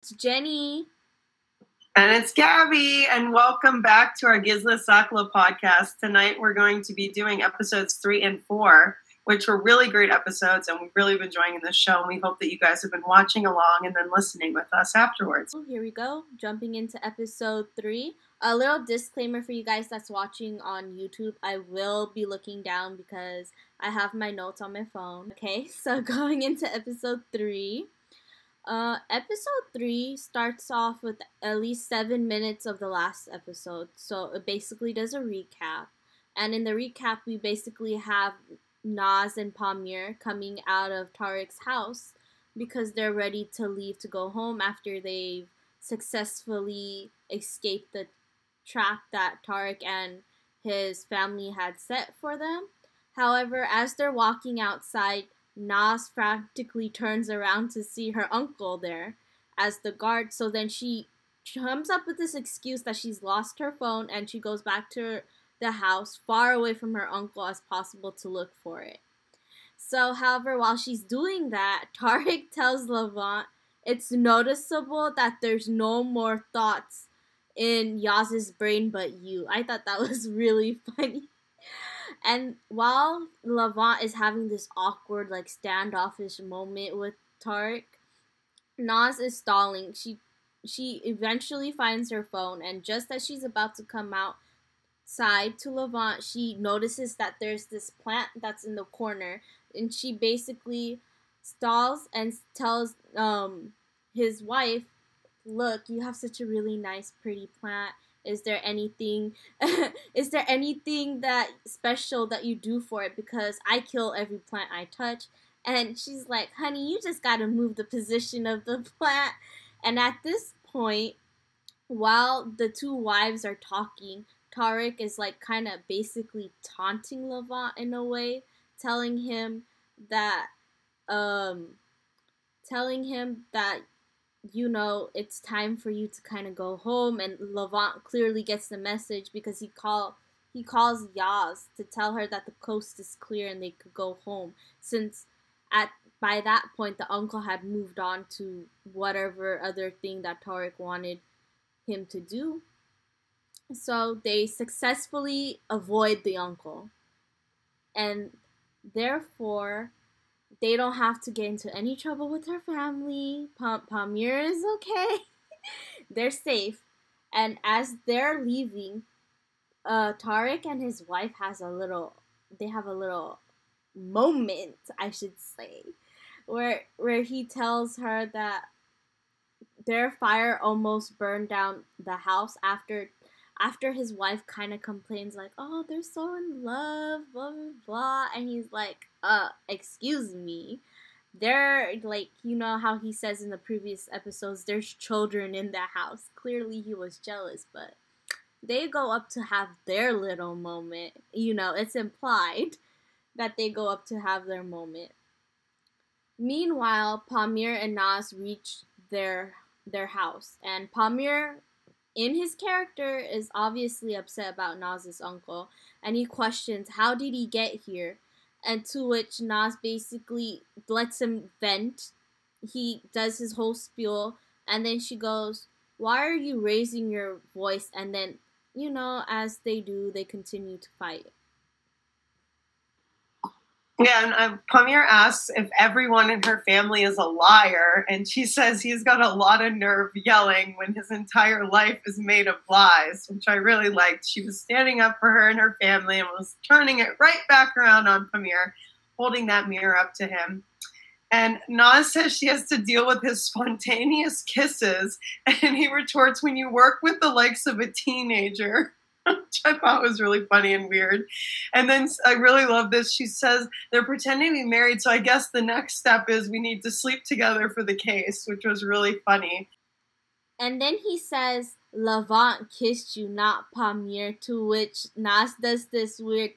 It's Jenny. And it's Gabby, and welcome back to our Gizli Sakli podcast. Tonight we're going to be doing episodes three and four, which were really great episodes, and we've really been enjoying this show. And we hope that you guys have been watching along and then listening with us afterwards. Oh, here we go. Jumping into episode three. A little disclaimer for you guys that's watching on YouTube. I will be looking down because I have my notes on my phone. Okay, so going into episode three. Uh, episode three starts off with at least seven minutes of the last episode, so it basically does a recap. And in the recap, we basically have Naz and Pamir coming out of Tarik's house because they're ready to leave to go home after they've successfully escaped the trap that Tarik and his family had set for them. However, as they're walking outside, Naz frantically turns around to see her uncle there as the guard. So then she comes up with this excuse that she's lost her phone and she goes back to the house far away from her uncle as possible to look for it. So, however, while she's doing that, Tarik tells Levent it's noticeable that there's no more thoughts in Yaz's brain but you. I thought that was really funny. And while Levent is having this awkward, like standoffish moment with Tarik, Naz is stalling. She she eventually finds her phone, and just as she's about to come outside to Levent, she notices that there's this plant that's in the corner, and she basically stalls and tells um his wife, "Look, you have such a really nice, pretty plant." Is there anything is there anything that special that you do for it? Because i kill every plant i touch. And she's like honey you just got to move the position of the plant. And at this point while the two wives are talking tarik is like kind of basically taunting levent in a way telling him that um telling him that you know it's time for you to kind of go home and Levent clearly gets the message because he call he calls Yaz to tell her that the coast is clear and they could go home since at by that point the uncle had moved on to whatever other thing that Tarik wanted him to do. So they successfully avoid the uncle. And therefore they don't have to get into any trouble with her family. Pam- Pamir is okay. they're safe. And as they're leaving, uh, Tarik and his wife has a little. They have a little moment, I should say, where where he tells her that their fire almost burned down the house after after his wife kind of complains like, "Oh, they're so in love, blah blah blah," and he's like, "Uh, excuse me." They're like, you know how he says in the previous episodes, there's children in the house. Clearly, he was jealous, but they go up to have their little moment. You know, it's implied that they go up to have their moment. Meanwhile, Pamir and Naz reach their their house, and Pamir in his character is obviously upset about Naz's uncle and he questions how did he get here and to which Naz basically lets him vent. He does his whole spiel and then she goes, "Why are you raising your voice?" and then you know as they do they continue to fight. Yeah, and uh, Pamir asks if everyone in her family is a liar, and she says he's got a lot of nerve yelling when his entire life is made of lies, which I really liked. She was standing up for her and her family and was turning it right back around on Pamir, holding that mirror up to him. And Naz says she has to deal with his spontaneous kisses, and he retorts, When you work with the likes of a teenager. Which I thought was really funny and weird. And then I really love this. She says they're pretending to be married, so I guess the next step is we need to sleep together for the case, which was really funny. And then he says, Levent kissed you, not Pamir, to which Naz does this weird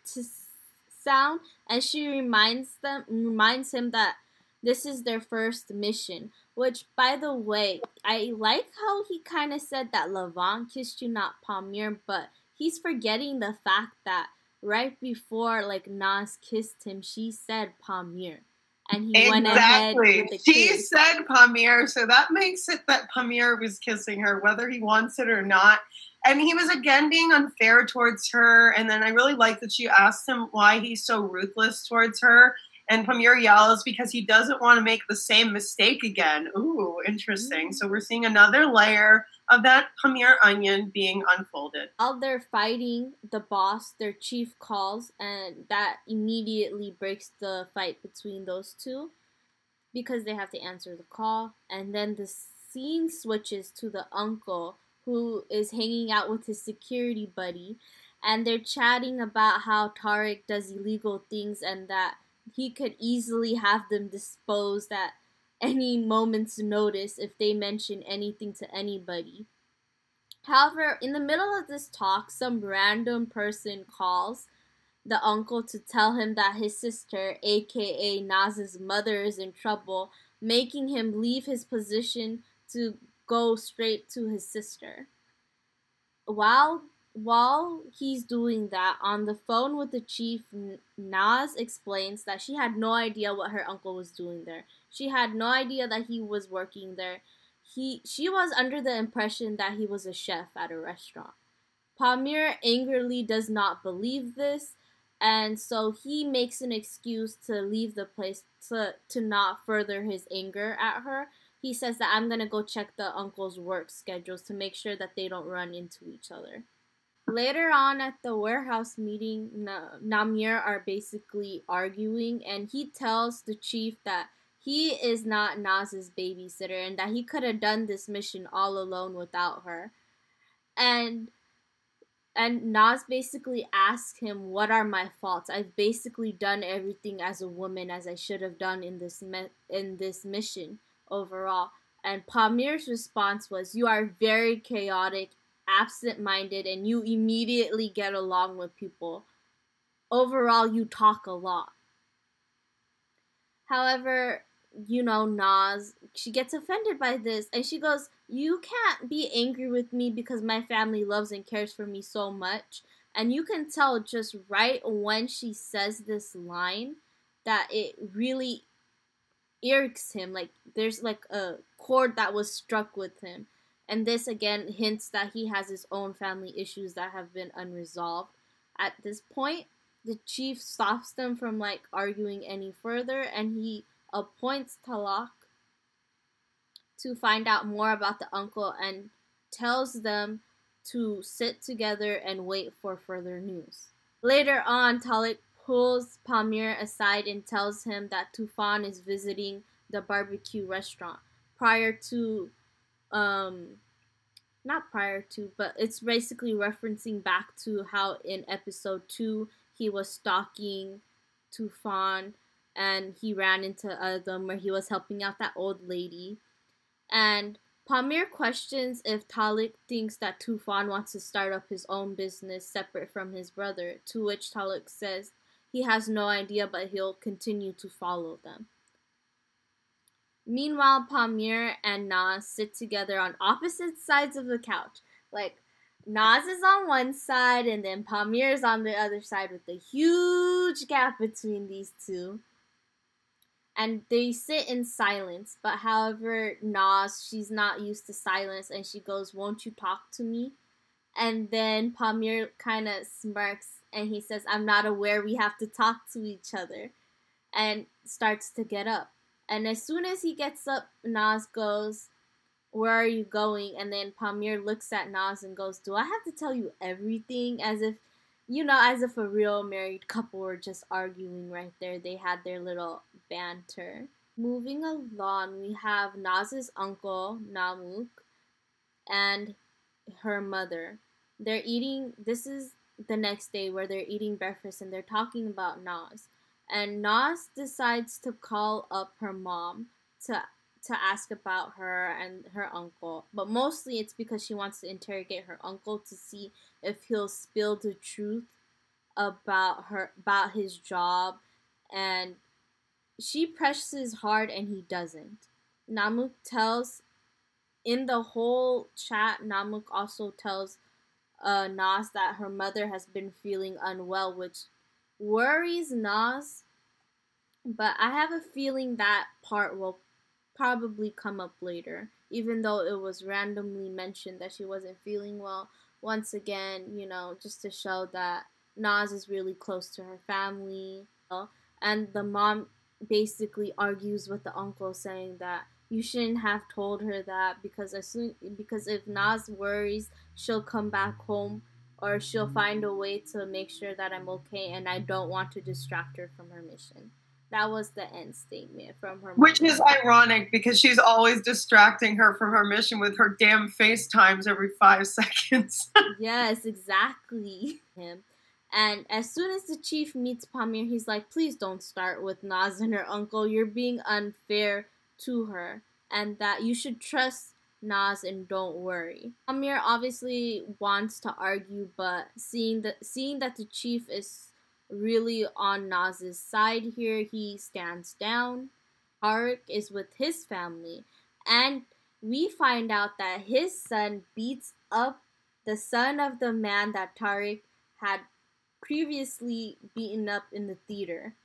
sound, and she reminds them reminds him that this is their first mission. Which, by the way, I like how he kind of said that Levent kissed you, not Pamir, but he's forgetting the fact that right before like Naz kissed him, she said Pamir. and he exactly. went ahead with the She said Pamir, so that makes it that Pamir, so that makes it that Pamir was kissing her, whether he wants it or not. And he was again being unfair towards her. And then I really like that she asked him why he's so ruthless towards her. And Pamir yells because he doesn't want to make the same mistake again. Ooh, interesting. Mm. So we're seeing another layer of that Pamir onion being unfolded. While they're fighting, the boss, their chief calls, and that immediately breaks the fight between those two because they have to answer the call. And then the scene switches to the uncle who is hanging out with his security buddy. And they're chatting about how Tarik does illegal things and that he could easily have them disposed at any moment's notice if they mention anything to anybody. However, in the middle of this talk, some random person calls the uncle to tell him that his sister, aka Naz's mother, is in trouble, making him leave his position to go straight to his sister. While while he's doing that, on the phone with the chief, Naz explains that she had no idea what her uncle was doing there. She had no idea that he was working there. He she was under the impression that he was a chef at a restaurant. Pamir angrily does not believe this and so he makes an excuse to leave the place to to not further his anger at her. He says that I'm gonna go check the uncle's work schedules to make sure that they don't run into each other. Later on at the warehouse meeting, Namir are basically arguing, and he tells the chief that he is not Naz's babysitter and that he could have done this mission all alone without her. And and Naz basically asks him, "What are my faults? I've basically done everything as a woman as I should have done in this me- in this mission overall." And Pamir's response was, "You are very chaotic, absent-minded, and you immediately get along with people. Overall, you talk a lot." However, you know, Naz, she gets offended by this and she goes, You can't be angry with me because my family loves and cares for me so much. And you can tell just right when she says this line that it really irks him. Like there's like a chord that was struck with him. And this again hints that he has his own family issues that have been unresolved. At this point, the chief stops them from like arguing any further and he appoints Talat to find out more about the uncle and tells them to sit together and wait for further news. Later on, Talat pulls Pamir aside and tells him that Tufan is visiting the barbecue restaurant prior to um not prior to but it's basically referencing back to how in episode 2 he was stalking Tufan and he ran into Erdem where he was helping out that old lady. And Pamir questions if Talat thinks that Tufan wants to start up his own business separate from his brother, to which Talat says he has no idea but he'll continue to follow them. Meanwhile, Pamir and Naz sit together on opposite sides of the couch. Like, Naz is on one side and then Pamir is on the other side with a huge gap between these two and they sit in silence. But however, Naz, she's not used to silence, and she goes, "Won't you talk to me?" And then Pamir kind of smirks, and he says, "I'm not aware we have to talk to each other," and starts to get up. And as soon as he gets up, Naz goes, Where are you going? And then Pamir looks at Naz and goes, Do I have to tell you everything? As if you know, as if a real married couple were just arguing right there. They had their little banter. Moving along, we have Naz's uncle, Namuk, and her mother. They're eating, this is the next day where they're eating breakfast and they're talking about Naz. And Naz decides to call up her mom to to ask about her and her uncle, but mostly it's because she wants to interrogate her uncle to see if he'll spill the truth about her about his job and she presses hard and he doesn't. Namuk tells in the whole chat Namuk also tells uh, Naz that her mother has been feeling unwell, which worries Naz But I have a feeling that part will probably come up later, even though it was randomly mentioned that she wasn't feeling well. Once again, you know, just to show that Naz is really close to her family. And the mom basically argues with the uncle saying that you shouldn't have told her that because as soon because if Naz worries she'll come back home or she'll find a way to make sure that I'm okay and I don't want to distract her from her mission. That was the end statement from her. Which is ironic because she's always distracting her from her mission with her damn FaceTimes every five seconds. yes, exactly. Him. And as soon as the chief meets Pamir, he's like, please don't start with Naz and her uncle. You're being unfair to her. And that you should trust Naz and don't worry. Pamir obviously wants to argue, but seeing that seeing that the chief is really on Naz's side here, he stands down. Tarik is with his family, and we find out that his son beats up the son of the man that Tarik had previously beaten up in the theater.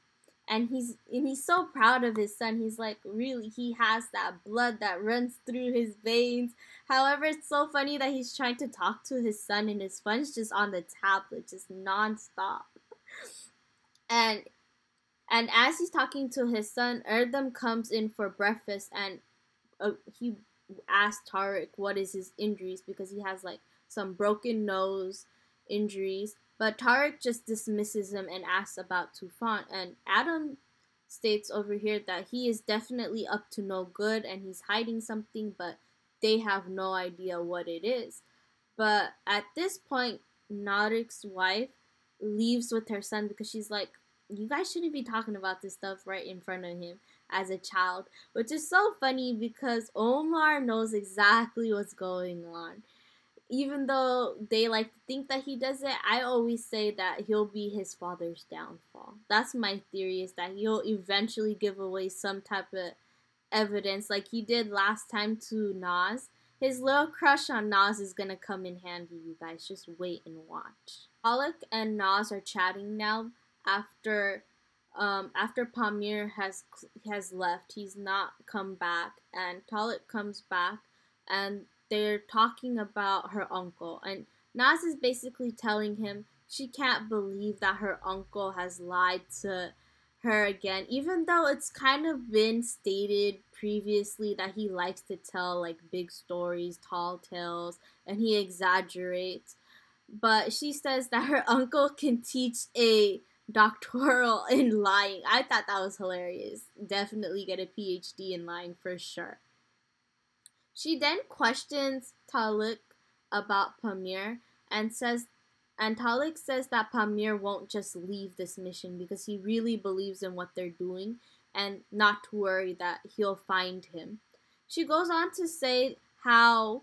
And he's and he's so proud of his son. He's like, really, he has that blood that runs through his veins. However, it's so funny that he's trying to talk to his son and his phone's just on the tablet, just nonstop. And and as he's talking to his son, Erdem comes in for breakfast and uh, he asks Tarik what is his injuries because he has like some broken nose injuries but Tarik just dismisses him and asks about Tufan. And Erdem states over here that he is definitely up to no good and he's hiding something, but they have no idea what it is. But at this point, Tarik's wife leaves with her son because she's like, you guys shouldn't be talking about this stuff right in front of him as a child, which is so funny because Omar knows exactly what's going on even though they like to think that he does it, I always say that he'll be his father's downfall. That's my theory is that he'll eventually give away some type of evidence like he did last time to Naz. His little crush on Naz is gonna come in handy, you guys. Just wait and watch. Talat and Naz are chatting now after um, after Pamir has has left. He's not come back, and Talat comes back, and they're talking about her uncle, and Naz is basically telling him she can't believe that her uncle has lied to her again, even though it's kind of been stated previously that he likes to tell like big stories, tall tales, and he exaggerates. But she says that her uncle can teach a doctoral in lying. I thought that was hilarious. Definitely get a PhD in lying for sure. She then questions Talat about Pamir and says and Talat says that Pamir won't just leave this mission because he really believes in what they're doing and not to worry that he'll find him. She goes on to say how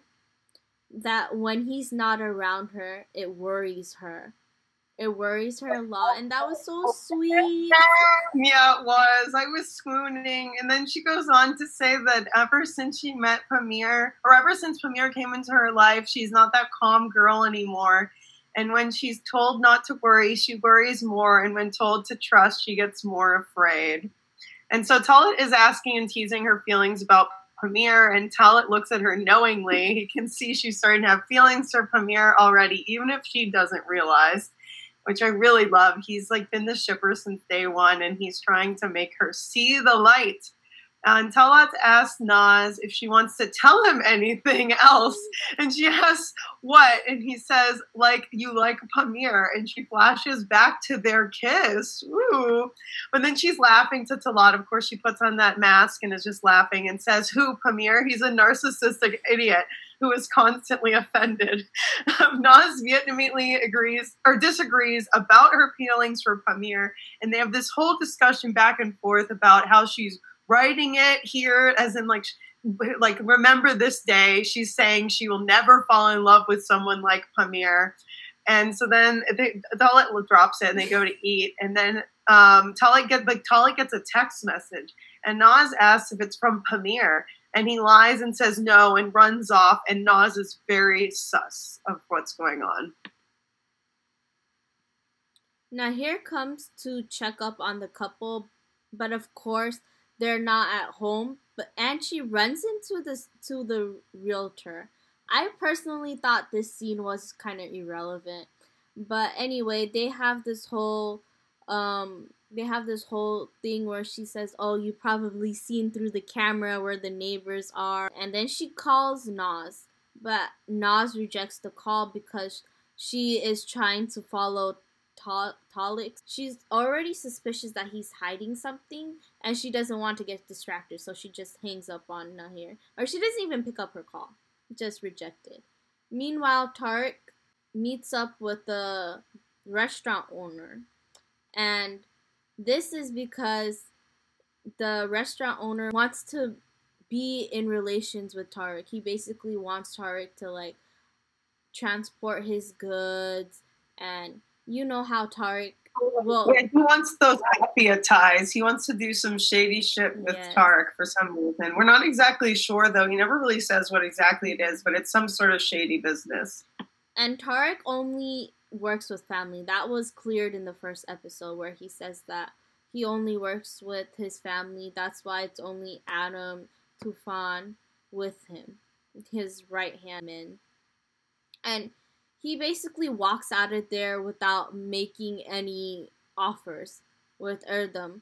that when he's not around her, it worries her it worries her a lot, and that was so sweet. Yeah, it was. I was swooning. And then she goes on to say that ever since she met Pamir, or ever since Pamir came into her life, she's not that calm girl anymore. And when she's told not to worry, she worries more. And when told to trust, she gets more afraid. And so Talat is asking and teasing her feelings about Pamir, and Talat looks at her knowingly. He can see she's starting to have feelings for Pamir already, even if she doesn't realize which I really love. He's like been the shipper since day one, and he's trying to make her see the light. And Talat asks Naz if she wants to tell him anything else, and she asks what, and he says like you like Pamir, and she flashes back to their kiss. Ooh, but then she's laughing to Talat. Of course, she puts on that mask and is just laughing and says, "Who Pamir? He's a narcissistic idiot." who is constantly offended. Um, Naz agrees or disagrees about her feelings for Pamir, and they have this whole discussion back and forth about how she's writing it here, as in like like remember this day. She's saying she will never fall in love with someone like Pamir. And so then they, drops it and they go to eat. And then um, Talat, get, like, Talat gets a text message. And Naz asks if it's from Pamir and he lies and says no and runs off and Naz is very sus of what's going on. Nehir comes to check up on the couple but of course they're not at home. But and she runs into this to the realtor. I personally thought this scene was kind of irrelevant, but anyway, they have this whole um they have this whole thing where she says, "Oh, you probably seen through the camera where the neighbors are," and then she calls Naz, but Naz rejects the call because she is trying to follow Talat. She's already suspicious that he's hiding something, and she doesn't want to get distracted, so she just hangs up on Nehir, or she doesn't even pick up her call, just rejected. Meanwhile, Tarik meets up with the restaurant owner, and this is because the restaurant owner wants to be in relations with Tarik. He basically wants Tarik to like transport his goods and you know how Tarik well yeah, he wants those mafia ties. He wants to do some shady shit with yes. Tarik for some reason. We're not exactly sure though. He never really says what exactly it is, but it's some sort of shady business. And Tarik only works with family. That was cleared in the first episode where he says that he only works with his family. That's why it's only Erdem Tufan with him, his right hand man. And he basically walks out of there without making any offers with Erdem.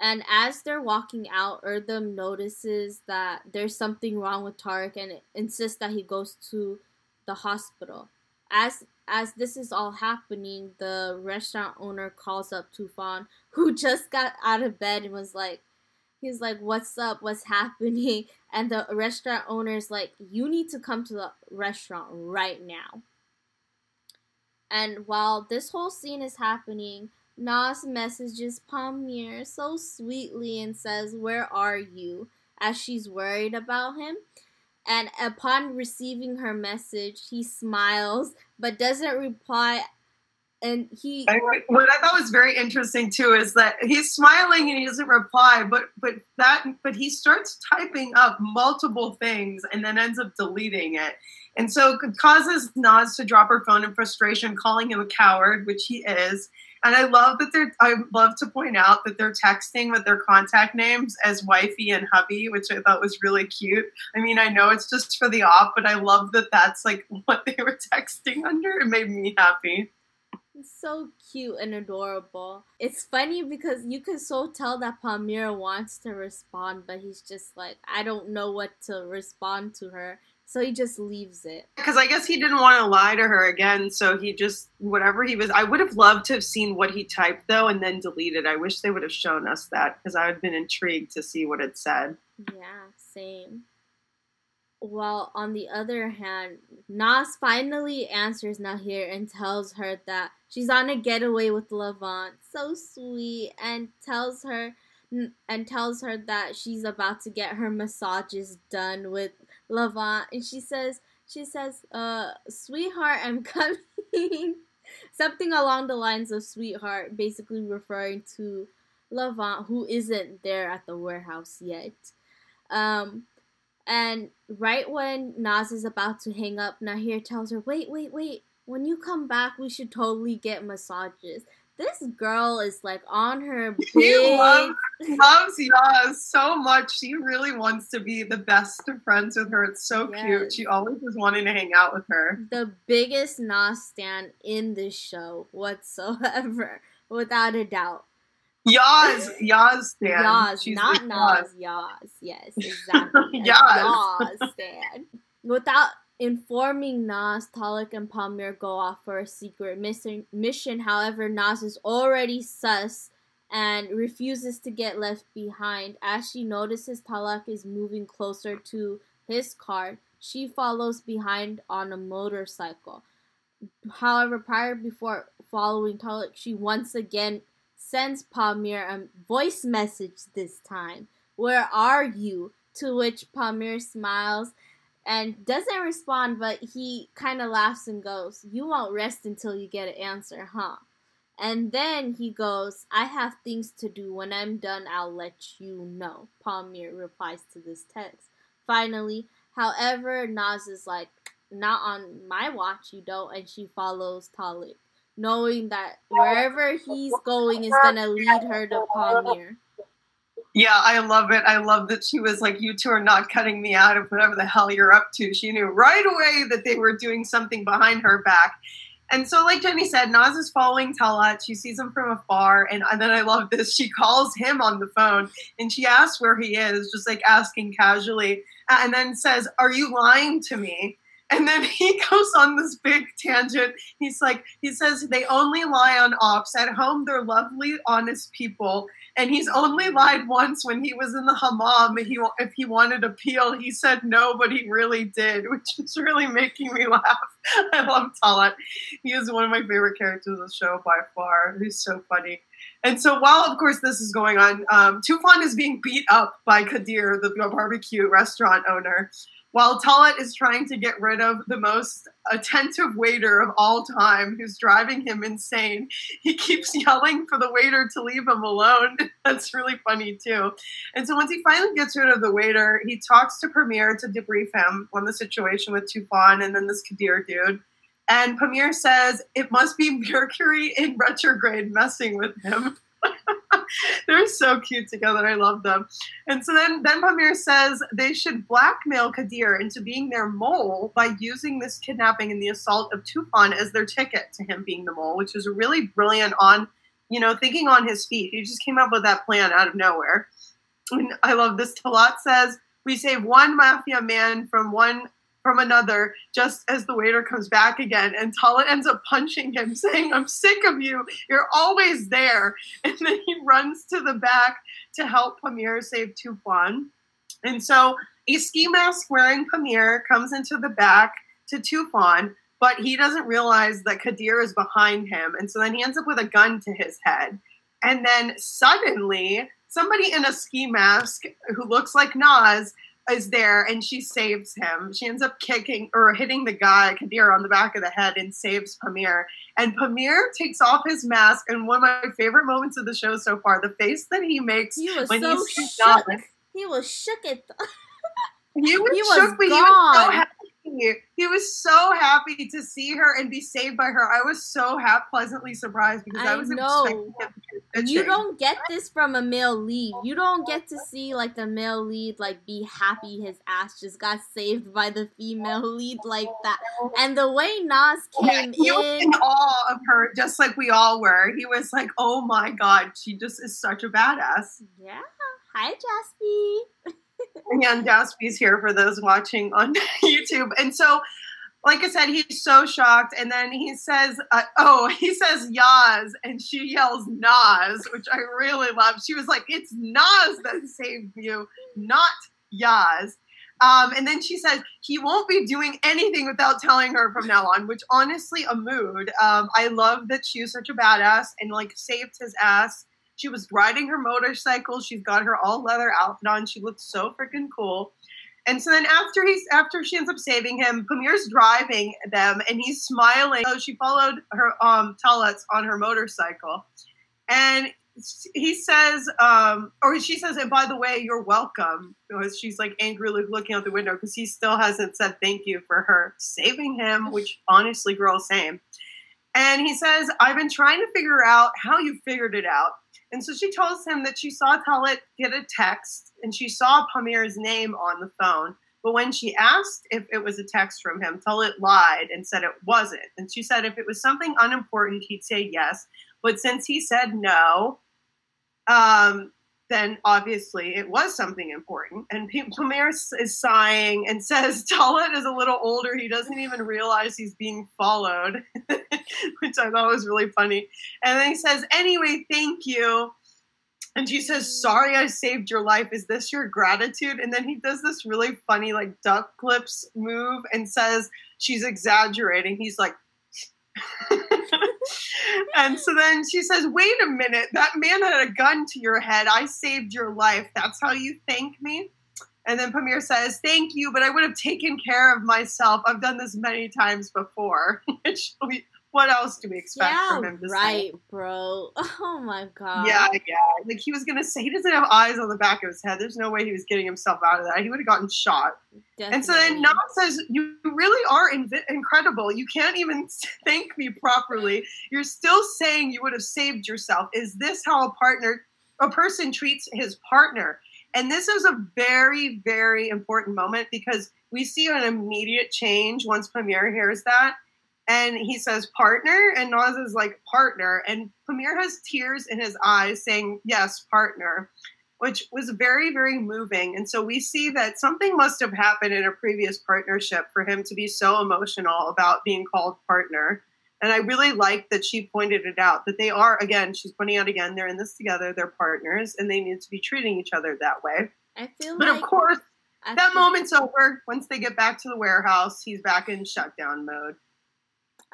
And as they're walking out, Erdem notices that there's something wrong with Tarik and insists that he goes to the hospital. As as this is all happening, the restaurant owner calls up Tufan, who just got out of bed and was like, he's like, "What's up? What's happening?" And the restaurant owner's like, "You need to come to the restaurant right now." And while this whole scene is happening, Naz messages Pamir so sweetly and says, "Where are you?" as she's worried about him. And upon receiving her message, he smiles but doesn't reply and he what I thought was very interesting too is that he's smiling and he doesn't reply, but but that but he starts typing up multiple things and then ends up deleting it. And so it causes Naz to drop her phone in frustration, calling him a coward, which he is. And I love that they're I love to point out that they're texting with their contact names as wifey and hubby, which I thought was really cute. I mean, I know it's just for the op, but I love that that's like what they were texting under. It made me happy so cute and adorable. It's funny because you can so tell that Pamir wants to respond, but he's just like, I don't know what to respond to her. So he just leaves it. Because I guess he didn't want to lie to her again. So he just, whatever he was, I would have loved to have seen what he typed though and then deleted. I wish they would have shown us that because I would have been intrigued to see what it said. Yeah, same. While on the other hand, Naz finally answers Nehir and tells her that she's on a getaway with Levent. So sweet, and tells her and tells her that she's about to get her massages done with Levent. And she says, she says, uh, sweetheart, I'm coming. Something along the lines of sweetheart, basically referring to Levent, who isn't there at the warehouse yet. Um, and right when Naz is about to hang up, Nehir tells her, wait, wait, wait. When you come back, we should totally get massages. This girl is like on her big. He loves, loves Yaz so much. She really wants to be the best of friends with her. It's so yes. cute. She always is wanting to hang out with her. The biggest Naz stand in this show whatsoever, without a doubt. Yaz, Yaz Stan. Yaz, She's not Naz, Yaz. Yes, exactly. Yaz. Yaz Stan. Without informing Naz, Talat and Pamir go off for a secret mission. mission. However, Naz is already sus and refuses to get left behind. As she notices Talat is moving closer to his car, she follows behind on a motorcycle. However, prior before following Talat, she once again sends Pamir a voice message this time. Where are you? To which Pamir smiles and doesn't respond, but he kind of laughs and goes, You won't rest until you get an answer, huh? And then he goes, I have things to do. When I'm done, I'll let you know. Pamir replies to this text. Finally, however, Naz is like, Not on my watch, you don't. And she follows Talat knowing that wherever he's going is gonna lead her to Pamir. Yeah, I love it. I love that she was like, "You two are not cutting me out of whatever the hell you're up to." She knew right away that they were doing something behind her back. And so, like Jenny said, Naz is following Talat. She sees him from afar, and, and then I love this. She calls him on the phone, and she asks where he is, just like asking casually, and then says, "Are you lying to me?" And then he goes on this big tangent. He's like, he says they only lie on ops. At home, they're lovely, honest people. And he's only lied once when he was in the hammam. He, if he wanted a peel, he said no, but he really did, which is really making me laugh. I love Talat. He is one of my favorite characters of the show by far. He's so funny. And so while, of course, this is going on, um, Tufan is being beat up by Kadir, the barbecue restaurant owner while Talat is trying to get rid of the most attentive waiter of all time who's driving him insane. He keeps yelling for the waiter to leave him alone. That's really funny too. And so once he finally gets rid of the waiter, he talks to Pamir to debrief him on the situation with Tufan and then this Kadir dude. And Pamir says it must be Mercury in retrograde messing with him. They're so cute together. I love them. And so then, then Pamir says they should blackmail Kadir into being their mole by using this kidnapping and the assault of Tufan as their ticket to him being the mole, which is really brilliant on, you know, thinking on his feet. He just came up with that plan out of nowhere. And I love this. Talat says, we save one mafia man from one from another just as the waiter comes back again. And Talat ends up punching him, saying, I'm sick of you. You're always there. And then he runs to the back to help Pamir save Tufan. And so a ski mask wearing Pamir comes into the back to Tufan, but he doesn't realize that Kadir is behind him. And so then he ends up with a gun to his head. And then suddenly, somebody in a ski mask who looks like Naz is there and she saves him. She ends up kicking or hitting the guy, Kadir, on the back of the head and saves Pamir. And Pamir takes off his mask, and one of my favorite moments of the show so far, the face that he makes he was when so he's shook. He was shook at the- He was, He was shook, but he was so gone. happy. He was so happy to see her and be saved by her. I was so ha- pleasantly surprised because I, I was know. expecting him to get You don't get this from a male lead. You don't get to see like the male lead like be happy his ass just got saved by the female lead like that. And the way Naz Yeah, came he was in, in awe of her, just like we all were. He was like, "Oh my god, she just is such a badass." yeah. Hi, Jaspy. And Jaspy's here for those watching on YouTube. And so, like I said, he's so shocked. And then he says, uh, "Oh, he says Yaz," and she yells Naz, which I really love. She was like, "It's Naz that saved you, not Yaz." Um, and then she says he won't be doing anything without telling her from now on, which honestly, a mood. Um, I love that she was such a badass and like saved his ass. She was riding her motorcycle. She's got her all leather outfit on. She looks so freaking cool. And so then after he's after she ends up saving him, Pamir's driving them and he's smiling. So she followed her um Talat's on her motorcycle. And he says, um, or she says, and by the way, you're welcome. Because she's like angrily looking out the window because he still hasn't said thank you for her saving him, which honestly, girl, same. And he says, I've been trying to figure out how you figured it out. And so she tells him that she saw Talat get a text and she saw Pamir's name on the phone. But when she asked if it was a text from him, Talat lied and said it wasn't. And she said if it was something unimportant, he'd say yes. But since he said no, um, then obviously it was something important. And Pamir is sighing and says Talat is a little older. He doesn't even realize he's being followed, which I thought was really funny. And then he says, Anyway, thank you. And she says, Sorry I saved your life. Is this your gratitude? And then he does this really funny, like, duck clips move and says she's exaggerating. He's like, and so then she says, Wait a minute, that man had a gun to your head. I saved your life. That's how you thank me? And then Pamir says, Thank you, but I would have taken care of myself. I've done this many times before. Which we what else do we expect yeah, from him? To right, say? bro. Oh my god. Yeah, yeah. Like he was gonna say he doesn't have eyes on the back of his head. There's no way he was getting himself out of that. He would have gotten shot. Definitely. And so then Naz says, "You really are inv- incredible. You can't even thank me properly. You're still saying you would have saved yourself. Is this how a partner, a person treats his partner?" And this is a very, very important moment because we see an immediate change once Pamir hears that. And he says partner, and Naz is like partner. And Pamir has tears in his eyes saying, yes, partner, which was very, very moving. And so we see that something must have happened in a previous partnership for him to be so emotional about being called partner. And I really like that she pointed it out that they are, again, she's pointing out again, they're in this together, they're partners, and they need to be treating each other that way. I feel But like of course, I that moment's over. Once they get back to the warehouse, he's back in shutdown mode.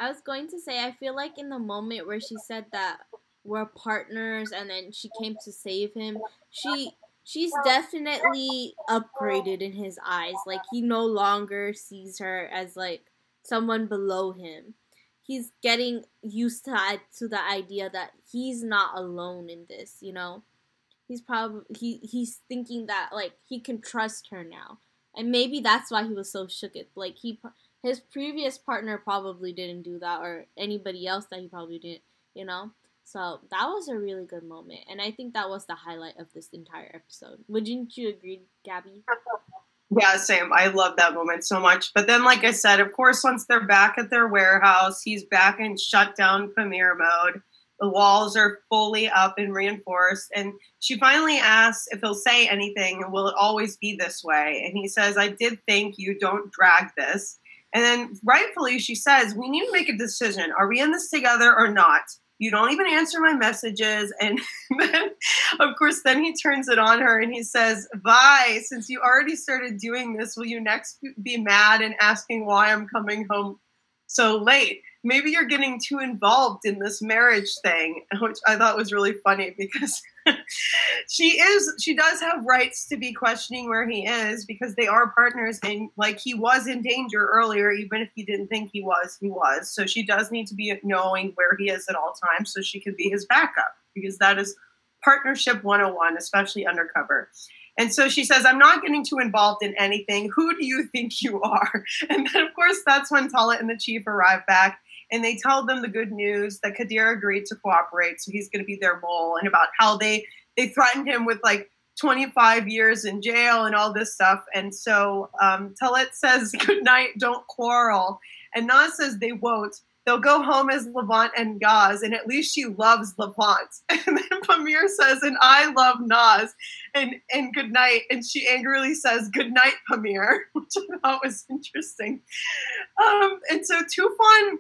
I was going to say I feel like in the moment where she said that we're partners and then she came to save him, she she's definitely upgraded in his eyes. Like he no longer sees her as like someone below him. He's getting used to to the idea that he's not alone in this, you know. He's probably he he's thinking that like he can trust her now. And maybe that's why he was so shook. It like he his previous partner probably didn't do that or anybody else that he probably didn't you know so that was a really good moment and i think that was the highlight of this entire episode wouldn't you agree gabby Yeah, same. I love that moment so much. But then, like I said, of course, once they're back at their warehouse, he's back in shutdown Pamir mode. The walls are fully up and reinforced. And she finally asks if he'll say anything, will it always be this way? And he says, I did think you don't drag this. And then rightfully, she says, We need to make a decision. Are we in this together or not? You don't even answer my messages. And then, of course, then he turns it on her and he says, Vi, since you already started doing this, will you next be mad and asking why I'm coming home so late? Maybe you're getting too involved in this marriage thing, which I thought was really funny because she is she does have rights to be questioning where he is because they are partners and like he was in danger earlier. Even if he didn't think he was he was. So she does need to be knowing where he is at all times so she can be his backup because that is partnership 101 especially undercover. And so she says i'm not getting too involved in anything. Who do you think you are? And then of course that's when Talat and the chief arrive back and they tell them the good news that Kadir agreed to cooperate, so he's going to be their mole, and about how they they threatened him with like 25 years in jail and all this stuff. And so um, Talat says, "Good night, don't quarrel," and Naz says they won't. They'll go home as Levent and Yaz, and at least she loves Levent. And then Pamir says, "And I love Nas," and and good night. And she angrily says, "Good night, Pamir," which I thought was interesting. Um, and so Tufan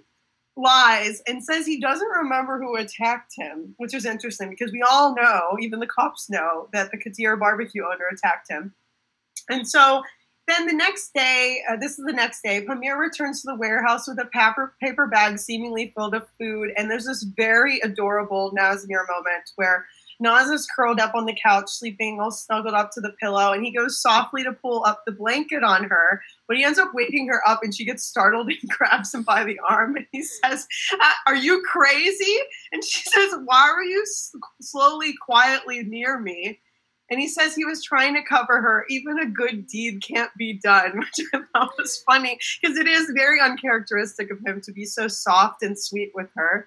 lies and says he doesn't remember who attacked him, which is interesting because we all know, even the cops know, that the Kadir barbecue owner attacked him. And so then the next day, uh, this is the next day, Pamir returns to the warehouse with a paper, paper bag seemingly filled with food. And there's this very adorable Nazmir moment where Naz is curled up on the couch, sleeping all snuggled up to the pillow, and he goes softly to pull up the blanket on her. But he ends up waking her up, and she gets startled and grabs him by the arm. And he says, "Uh, Are you crazy? And she says, Why were you slowly, quietly near me? And he says he was trying to cover her. Even a good deed can't be done, which I thought was funny because it is very uncharacteristic of him to be so soft and sweet with her.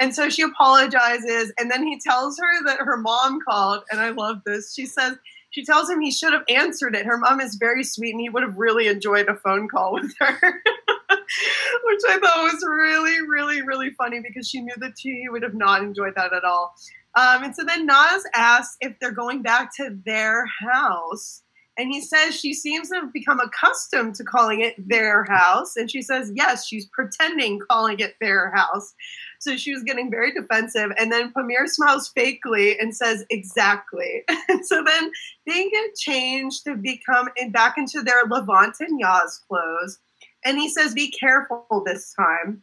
And so she apologizes, and then he tells her that her mom called, and I love this. She says, she tells him he should have answered it. Her mom is very sweet, and he would have really enjoyed a phone call with her, which I thought was really, really, really funny because she knew that she would have not enjoyed that at all. Um, and so then Naz asks if they're going back to their house. And he says she seems to have become accustomed to calling it their house. And she says, yes, she's pretending calling it their house. So she was getting very defensive. And then Pamir smiles fakely and says, exactly. And so then they get changed to become in, back into their Levent and Yaz clothes. And he says, be careful this time.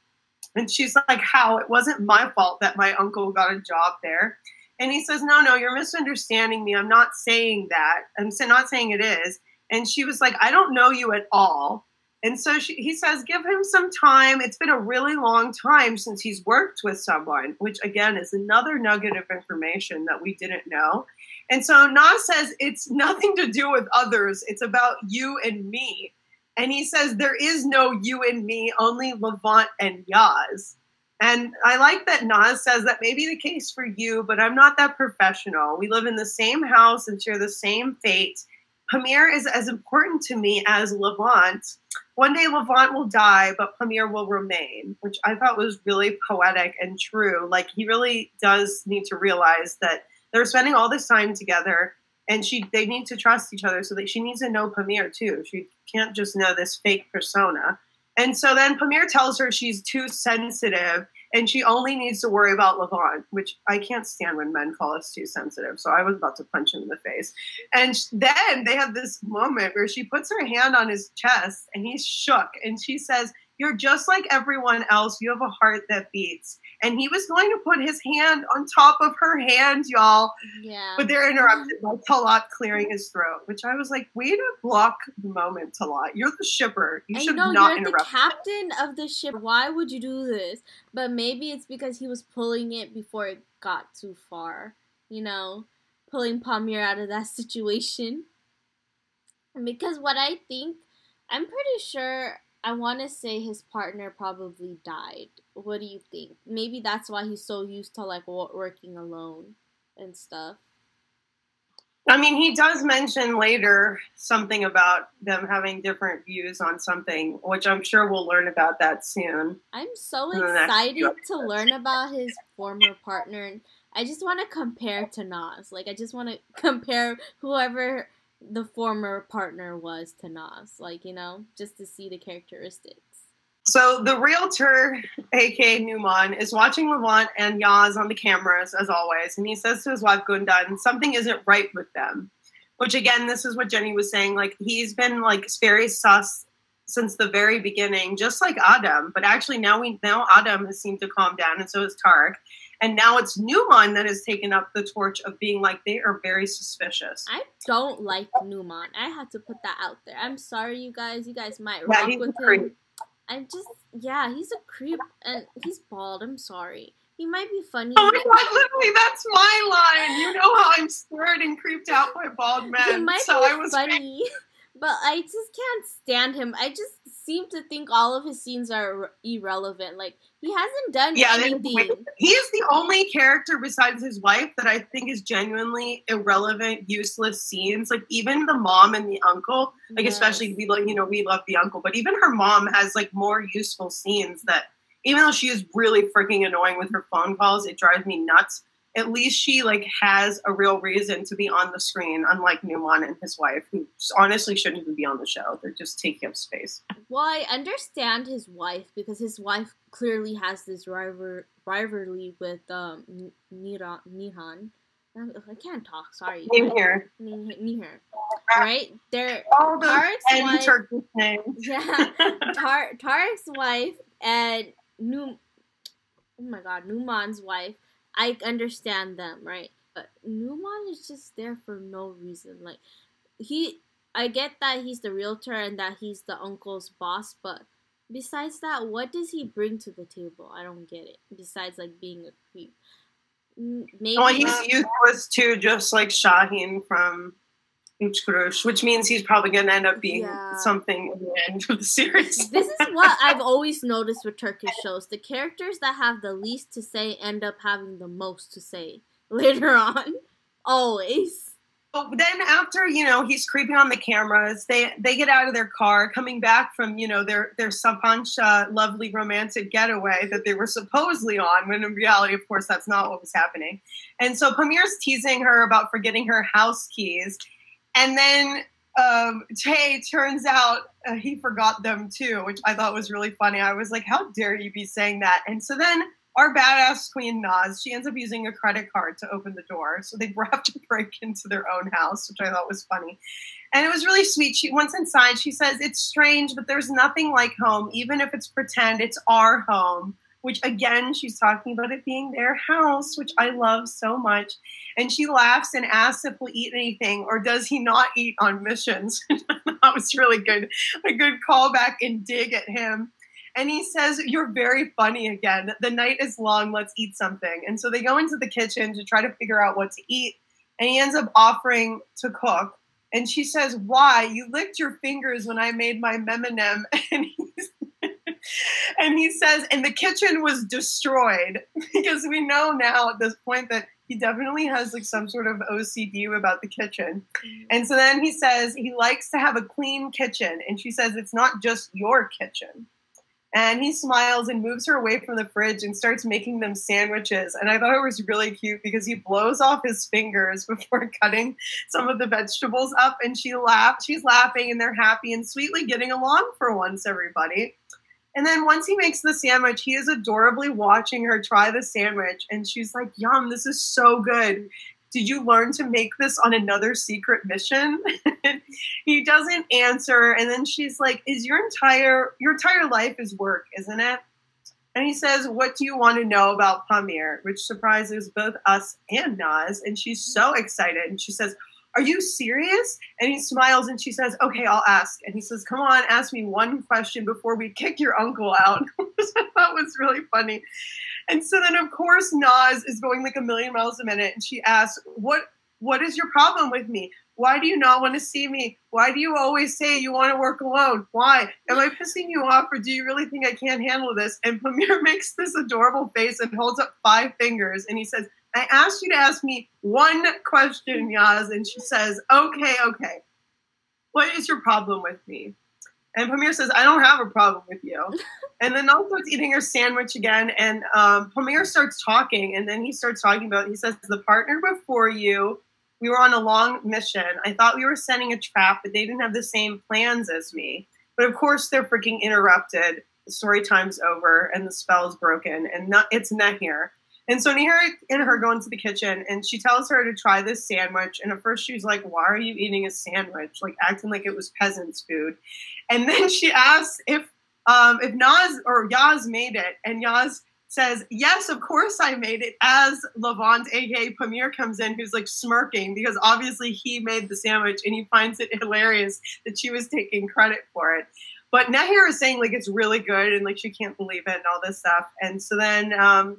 And she's like, how? It wasn't my fault that my uncle got a job there. And he says, no, no, you're misunderstanding me. I'm not saying that. I'm not saying it is. And she was like, I don't know you at all. And so she, he says, give him some time. It's been a really long time since he's worked with someone, which again is another nugget of information that we didn't know. And so Naz says, it's nothing to do with others, it's about you and me. And he says, there is no you and me, only Levent and Yaz. And I like that Naz says that may be the case for you, but I'm not that professional. We live in the same house and share the same fate. Pamir is as important to me as Levent. One day Levent will die, but Pamir will remain, which I thought was really poetic and true. Like he really does need to realize that they're spending all this time together and she they need to trust each other so that she needs to know Pamir too. She can't just know this fake persona. And so then Pamir tells her she's too sensitive and she only needs to worry about Levent, which I can't stand when men call us too sensitive. So I was about to punch him in the face. And then they have this moment where she puts her hand on his chest and he's shook and she says, You're just like everyone else. You have a heart that beats and he was going to put his hand on top of her hand, y'all. Yeah. But they're interrupted by Talat clearing his throat, which I was like, way to block the moment, Talat. You're the shipper. You I should know not you're interrupt. the captain of the ship. Why would you do this? But maybe it's because he was pulling it before it got too far. You know, pulling Pamir out of that situation. Because what I think, I'm pretty sure I want to say his partner probably died. What do you think? Maybe that's why he's so used to like working alone and stuff. I mean, he does mention later something about them having different views on something, which I'm sure we'll learn about that soon. I'm so excited to learn about his former partner. I just want to compare to Naz. Like, I just want to compare whoever the former partner was to Naz, like, you know, just to see the characteristics. So the realtor, aka Numan, is watching Levent and Yaz on the cameras as always, and he says to his wife Gundan, something isn't right with them. Which again, this is what Jenny was saying. Like he's been like very sus since the very beginning, just like Adam. But actually, now we now Adam has seemed to calm down, and so has Tarik. And now it's Numan that has taken up the torch of being like they are very suspicious. I don't like Numan. I had to put that out there. I'm sorry, you guys. You guys might yeah, rock with him. I just yeah, he's a creep and he's bald. I'm sorry. He might be funny. Oh my god, literally, that's my line. You know how I'm scared and creeped out by bald men. He might so be I was funny, but I just can't stand him. I just seem to think all of his scenes are irrelevant. Like he hasn't done yeah, anything. He is the only character besides his wife that I think is genuinely irrelevant, useless scenes. Like even the mom and the uncle, like yes. especially we love, you know, we love the uncle, but even her mom has like more useful scenes that even though she is really freaking annoying with her phone calls, it drives me nuts at least she like has a real reason to be on the screen, unlike Numan and his wife, who honestly shouldn't even be on the show. They're just taking up space. Well, I understand his wife because his wife clearly has this rival- rivalry with um, Nira- Nihan. I can't talk. Sorry. Nihir. Nihir. Right? They're all the Tarik's wife, names. Yeah. Tar- Tarik's wife and Nu. Oh my God, Numan's wife I understand them, right? But Numan is just there for no reason. Like he I get that he's the realtor and that he's the uncle's boss, but besides that, what does he bring to the table? I don't get it. Besides like being a creep. Maybe well, he's useless too, just like Shaheen from Üç Kuruş, which means he's probably going to end up being yeah. something in the end of the series. this is what I've always noticed with Turkish shows. The characters that have the least to say end up having the most to say later on. Always. But then after, you know, he's creeping on the cameras, they they get out of their car, coming back from, you know, their their Sapanca lovely romantic getaway that they were supposedly on, when in reality, of course, that's not what was happening. And so Pamir's teasing her about forgetting her house keys and then um, Tay turns out uh, he forgot them too, which I thought was really funny. I was like, how dare you be saying that? And so then our badass queen Naz, she ends up using a credit card to open the door. So they have to break into their own house, which I thought was funny. And it was really sweet. She once inside, she says, It's strange, but there's nothing like home. Even if it's pretend, it's our home which again, she's talking about it being their house, which I love so much. And she laughs and asks if we'll eat anything or does he not eat on missions? that was really good. A good callback and dig at him. And he says, You're very funny again. The night is long. Let's eat something. And so they go into the kitchen to try to figure out what to eat. And he ends up offering to cook. And she says, Why? You licked your fingers when I made my menemen. And he's and he says, and the kitchen was destroyed because we know now at this point that he definitely has like some sort of OCD about the kitchen. Mm-hmm. And so then he says he likes to have a clean kitchen. And she says, it's not just your kitchen. And he smiles and moves her away from the fridge and starts making them sandwiches. And I thought it was really cute because he blows off his fingers before cutting some of the vegetables up. And she laughs, she's laughing, and they're happy and sweetly getting along for once, everybody. And then once he makes the sandwich, he is adorably watching her try the sandwich. And she's like, Yum, this is so good. Did you learn to make this on another secret mission? he doesn't answer. And then she's like, Is your entire your entire life is work, isn't it? And he says, What do you want to know about Pamir? Which surprises both us and Naz. And she's so excited. And she says, are you serious? And he smiles and she says, Okay, I'll ask. And he says, Come on, ask me one question before we kick your uncle out. Thought was really funny. And so then, of course, Naz is going like a million miles a minute and she asks, What what is your problem with me? Why do you not want to see me? Why do you always say you want to work alone? Why? Am I pissing you off or do you really think I can't handle this? And Pamir makes this adorable face and holds up five fingers and he says, I asked you to ask me one question, Yaz, and she says, okay, okay. What is your problem with me? And Pamir says, I don't have a problem with you. and then Nal starts eating her sandwich again, and um, Pamir starts talking, and then he starts talking about, he says, the partner before you, we were on a long mission. I thought we were setting a trap, but they didn't have the same plans as me. But of course, they're freaking interrupted. The story time's over, and the spell's broken, and not, it's Nehir. And so Nehir and her go into the kitchen and she tells her to try this sandwich. And at first she's like, Why are you eating a sandwich? Like acting like it was peasants' food. And then she asks if um, if Naz or Yaz made it, and Yaz says, Yes, of course I made it, as Levent, aka Pamir, comes in, who's like smirking because obviously he made the sandwich and he finds it hilarious that she was taking credit for it. But Nehir is saying like it's really good and like she can't believe it and all this stuff. And so then um,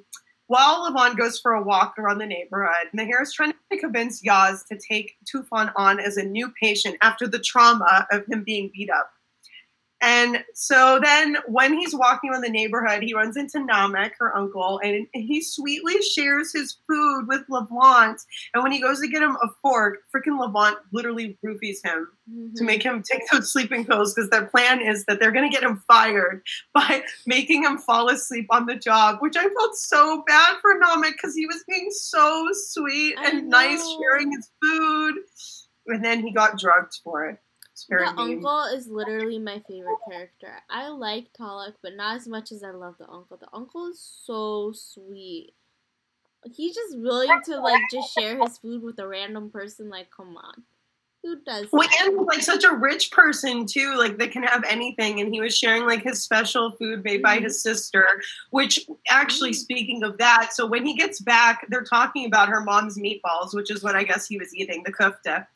while Levent goes for a walk around the neighborhood, Nehir is trying to convince Yaz to take Tufan on as a new patient after the trauma of him being beat up. And so then when he's walking around the neighborhood, he runs into Namek, her uncle, and he sweetly shares his food with Levent. And when he goes to get him a fork, freaking Levent literally roofies him mm-hmm. to make him take those sleeping pills because their plan is that they're going to get him fired by making him fall asleep on the job, which I felt so bad for Namek because he was being so sweet and nice sharing his food. And then he got drugged for it the uncle is literally my favorite character. I like Talat, but not as much as I love the uncle. The uncle is so sweet. He's just willing to like just share his food with a random person. Like, come on. Who does that? Well, and like such a rich person too, like that can have anything. And he was sharing like his special food made by his mm-hmm. sister, which actually, mm. speaking of that, so when he gets back, they're talking about her mom's meatballs, which is what I guess he was eating, the kufta.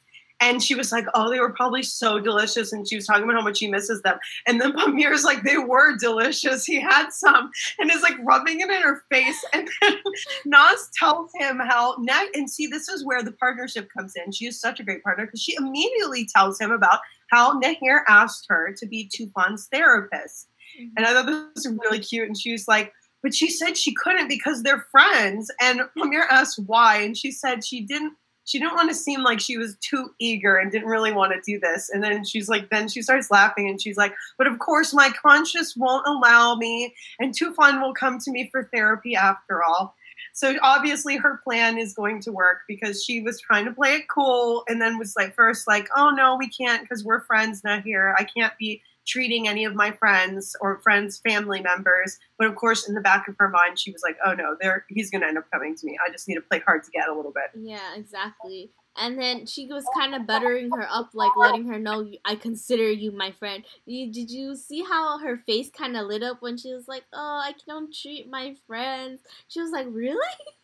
And she was like, "Oh, they were probably so delicious." And she was talking about how much she misses them. And then Pamir's like, "They were delicious. He had some," and is like rubbing it in her face. And then Naz tells him how net. And see, this is where the partnership comes in. She is such a great partner because she immediately tells him about how Nehir asked her to be Tufan's therapist. Mm-hmm. And I thought this was really cute. And she was like, but she said she couldn't because they're friends. And Pamir asked why, and she said she didn't she didn't want to seem like she was too eager and didn't really want to do this. And then she's like, then she starts laughing and she's like, but of course my conscience won't allow me, and Tufan will come to me for therapy after all. So obviously her plan is going to work because she was trying to play it cool and then was like first like, oh no, we can't because we're friends now here. I can't be treating any of my friends or friends' family members. But of course, in the back of her mind, she was like, "Oh no, there he's going to end up coming to me. I just need to play hard to get a little bit." Yeah, exactly. And then she was kind of buttering her up, like letting her know I consider you my friend. Did you see how her face kind of lit up when she was like, "Oh, I don't treat my friends." She was like, "Really?"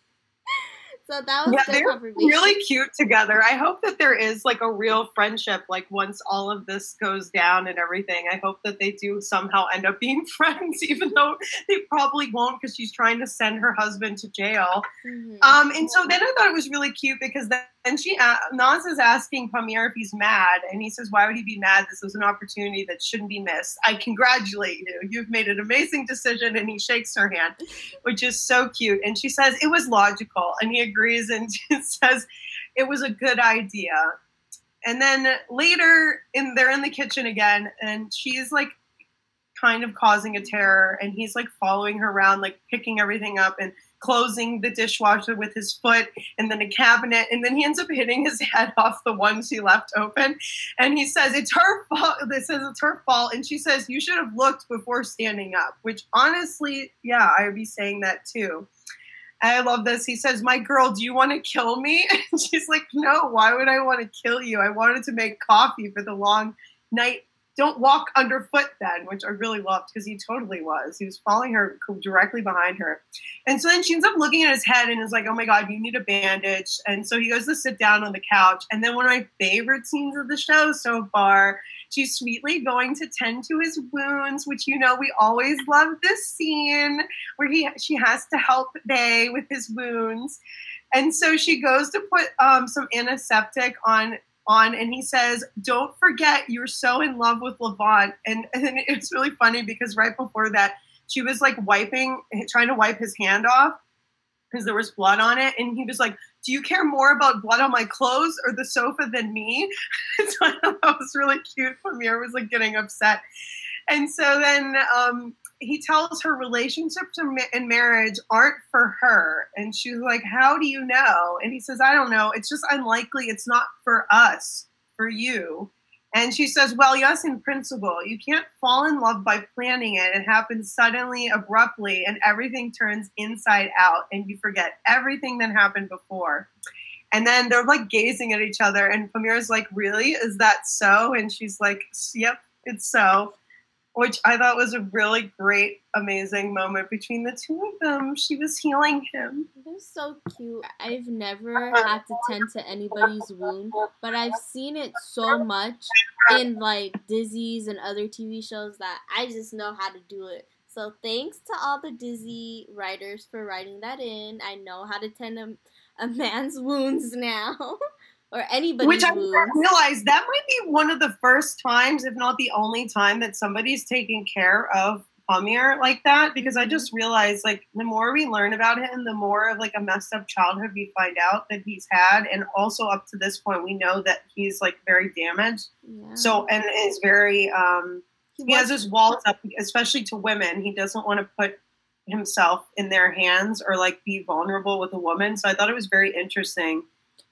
So that was yeah, they're really cute together. I hope that there is like a real friendship. Like once all of this goes down and everything, I hope that they do somehow end up being friends, even though they probably won't because she's trying to send her husband to jail. Mm-hmm. Um, and so then I thought it was really cute because then and she uh, Naz is asking Pamir if he's mad, and he says, "Why would he be mad? This was an opportunity that shouldn't be missed. I congratulate you. You've made an amazing decision." And he shakes her hand, which is so cute. And she says it was logical, and he agrees and says it was a good idea. And then later, in they're in the kitchen again, and she's like kind of causing a terror, and he's like following her around, like picking everything up and closing the dishwasher with his foot and then a cabinet and then he ends up hitting his head off the one she left open and he says it's her fault this says it's her fault and she says you should have looked before standing up which honestly yeah i would be saying that too I love this. He says, My girl, do you want to kill me? And she's like, No, why would I want to kill you? I wanted to make coffee for the long night don't walk underfoot then, which I really loved because he totally was. He was following her directly behind her. And so then she ends up looking at his head and is like, oh my God, you need a bandage. And so he goes to sit down on the couch. And then one of my favorite scenes of the show so far, she's sweetly going to tend to his wounds, which you know we always love this scene where he she has to help Bay with his wounds. And so she goes to put um, some antiseptic on on and he says, Don't forget you're so in love with Levent. And, and it's really funny because right before that, she was like wiping, trying to wipe his hand off because there was blood on it. And he was like, Do you care more about blood on my clothes or the sofa than me? so I thought that was really cute. Pamir was like getting upset. And so then um, he tells her relationships and marriage aren't for her. And she's like, How do you know? And he says, I don't know. It's just unlikely. It's not for us, for you. And she says, Well, yes, in principle. You can't fall in love by planning it. It happens suddenly, abruptly, and everything turns inside out, and you forget everything that happened before. And then they're like gazing at each other, and Pamir's like, Really? Is that so? And she's like, Yep, it's so which I thought was a really great, amazing moment between the two of them. She was healing him. It was so cute. I've never uh-huh. had to tend to anybody's wound, but I've seen it so much in like dizis and other TV shows that I just know how to do it. So thanks to all the Dizzy writers for writing that in. I know how to tend a, a man's wounds now. Or anybody. Which I realized that might be one of the first times, if not the only time, that somebody's taking care of Pamir like that. Because I just realized, like, the more we learn about him, the more of like a messed up childhood we find out that he's had, and also up to this point, we know that he's like very damaged. Yeah. So and is very. um he, he has his walls up, especially to women. He doesn't want to put himself in their hands or like be vulnerable with a woman. So I thought it was very interesting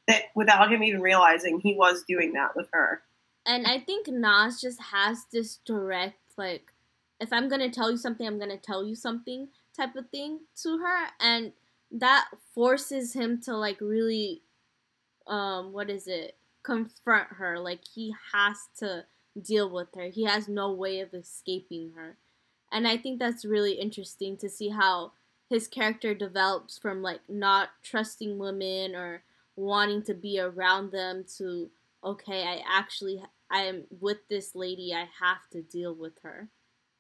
that without him even realizing he was doing that with her. And I think Naz just has this direct, like, if I'm gonna tell you something, I'm gonna tell you something type of thing to her. And that forces him to, like, really, um, what is it? Confront her. Like, he has to deal with her. He has no way of escaping her. And I think that's really interesting to see how his character develops from, like, not trusting women or wanting to be around them to okay i actually i am with this lady i have to deal with her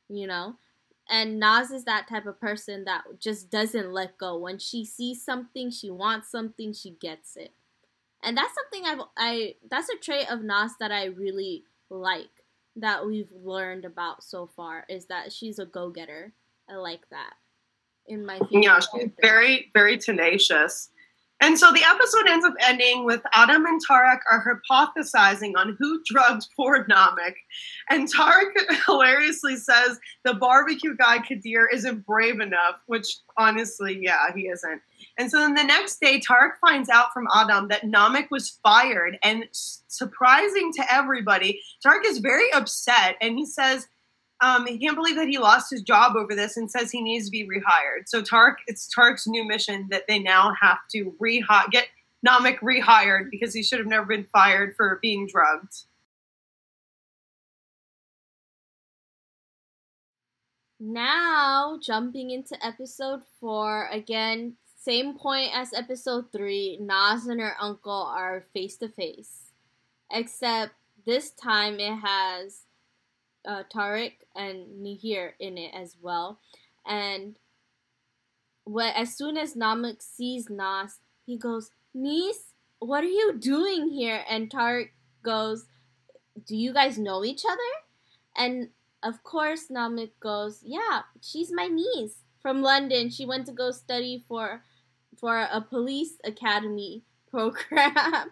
you know and Naz is that type of person that just doesn't let go. When she sees something, she wants something, she gets it. And that's something I've I that's a trait of Naz that I really like that we've learned about so far is that she's a go-getter. I like that. In my Yeah, she's very very tenacious. And so the episode ends up ending with Adam and Tarik are hypothesizing on who drugged poor Namek. And Tarik hilariously says the barbecue guy Kadir isn't brave enough, which honestly, yeah, he isn't. And so then the next day, Tarik finds out from Adam that Namek was fired. And surprising to everybody, Tarik is very upset and he says, um, he can't believe that he lost his job over this and says he needs to be rehired. So Tarik, it's Tarik's new mission that they now have to rehire, get Namik rehired because he should have never been fired for being drugged. Now, jumping into episode four, again, same point as episode three, Naz and her uncle are face to face. Except this time it has uh, Tarik and Nehir in it as well. And when, as soon as Namik sees Naz, he goes, Niece, what are you doing here? And Tarik goes, Do you guys know each other? And of course, Namik goes, Yeah, she's my niece from London. She went to go study for for a police academy program.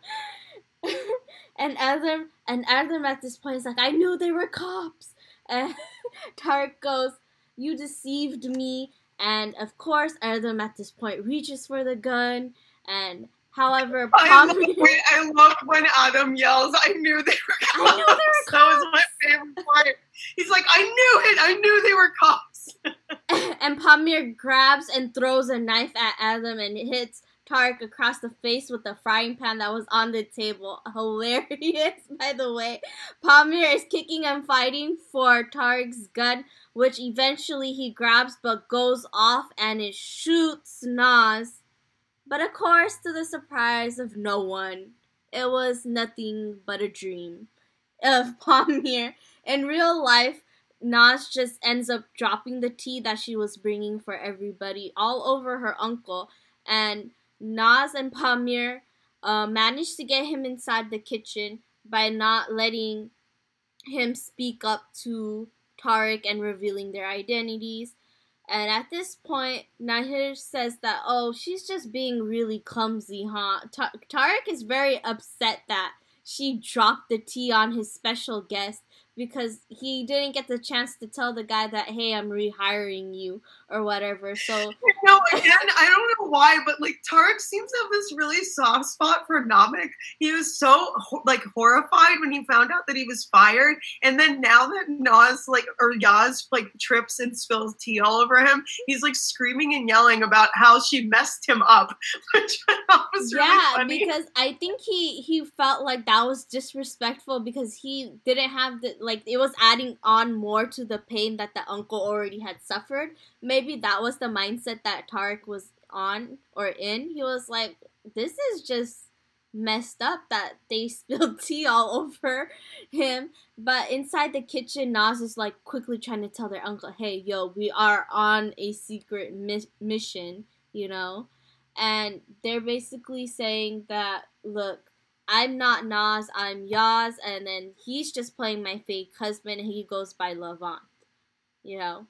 and Adam and Adam at this point is like, I knew they were cops. And Tarik goes, You deceived me. And of course, Adam at this point reaches for the gun. And however, I love, when, I love when Adam yells, I knew they were cops. I knew they were cops. That was my favorite part. He's like, I knew it. I knew they were cops. and Pamir grabs and throws a knife at Adam and hits Tarik across the face with the frying pan that was on the table. Hilarious, by the way. Pamir is kicking and fighting for Tarik's gun, which eventually he grabs but goes off and it shoots Naz. But of course, to the surprise of no one, it was nothing but a dream of Pamir. In real life, Naz just ends up dropping the tea that she was bringing for everybody all over her uncle, and Naz and Pamir uh, managed to get him inside the kitchen by not letting him speak up to Tarik and revealing their identities. And at this point, Nehir says that, oh, she's just being really clumsy, huh? Ta- Tarik is very upset that she dropped the tea on his special guest because he didn't get the chance to tell the guy that hey i'm rehiring you or whatever so no again i don't know why but like Tarik seems to have this really soft spot for Namik he was so like horrified when he found out that he was fired and then now that Naz like or Yaz like trips and spills tea all over him he's like screaming and yelling about how she messed him up which I was really yeah funny. because i think he he felt like that was disrespectful because he didn't have the like it was adding on more to the pain that the uncle already had suffered. Maybe that was the mindset that Tarik was on or in. He was like, this is just messed up that they spilled tea all over him. But inside the kitchen, Naz is like quickly trying to tell their uncle, hey, yo, we are on a secret mi- mission, you know? And they're basically saying that, look, I'm not Naz, I'm Yaz, and then he's just playing my fake husband, and he goes by Levent. You know,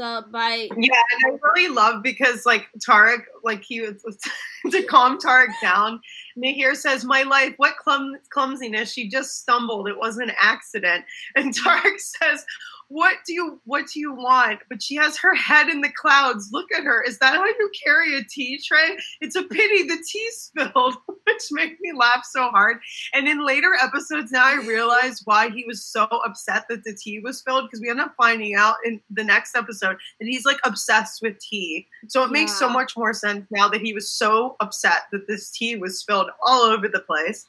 so by yeah, and I really love because like tarik like he was to calm tarik down. Nehir says, "My life, what clum- clumsiness! She just stumbled. It was an accident." And tarik says, what do you what do you want? But she has her head in the clouds. Look at her. Is that how you carry a tea tray? It's a pity the tea spilled which made me laugh so hard. And in later episodes now i realize why he was so upset that the tea was spilled because we end up finding out in the next episode that he's like obsessed with tea. So it makes so much more sense now that he was so upset that this tea was spilled all over the place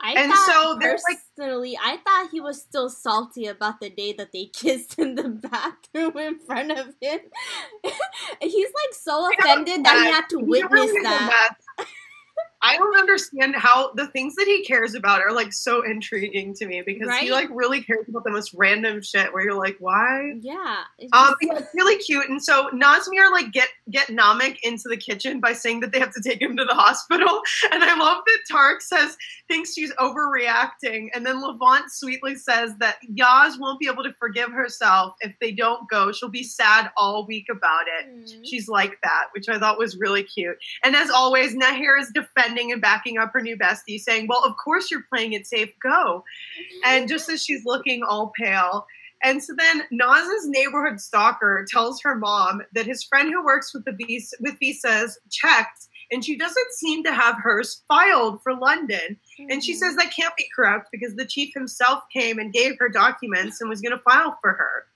I and so personally, like, I thought he was still salty about the day that they kissed in the bathroom in front of him. He's like so offended that he had to witness that. I don't understand how the things that he cares about are like so intriguing to me because right? he like really cares about the most random shit where you're like, why? Yeah. It's um, yeah, it's really cute. And so Nazmir like get get Namik into the kitchen by saying that they have to take him to the hospital. And I love that Tarik says thinks she's overreacting, and then Levent sweetly says that Yaz won't be able to forgive herself if they don't go. She'll be sad all week about it. Mm. She's like that, which I thought was really cute. And as always, Nehir is defending defending and backing up her new bestie, saying, Well, of course you're playing it safe, go. And just as she's looking all pale, and so then Naz's neighborhood stalker tells her mom that his friend who works with the vis- with visas checked and she doesn't seem to have hers filed for London. Mm-hmm. And she says that can't be correct because the chief himself came and gave her documents and was going to file for her.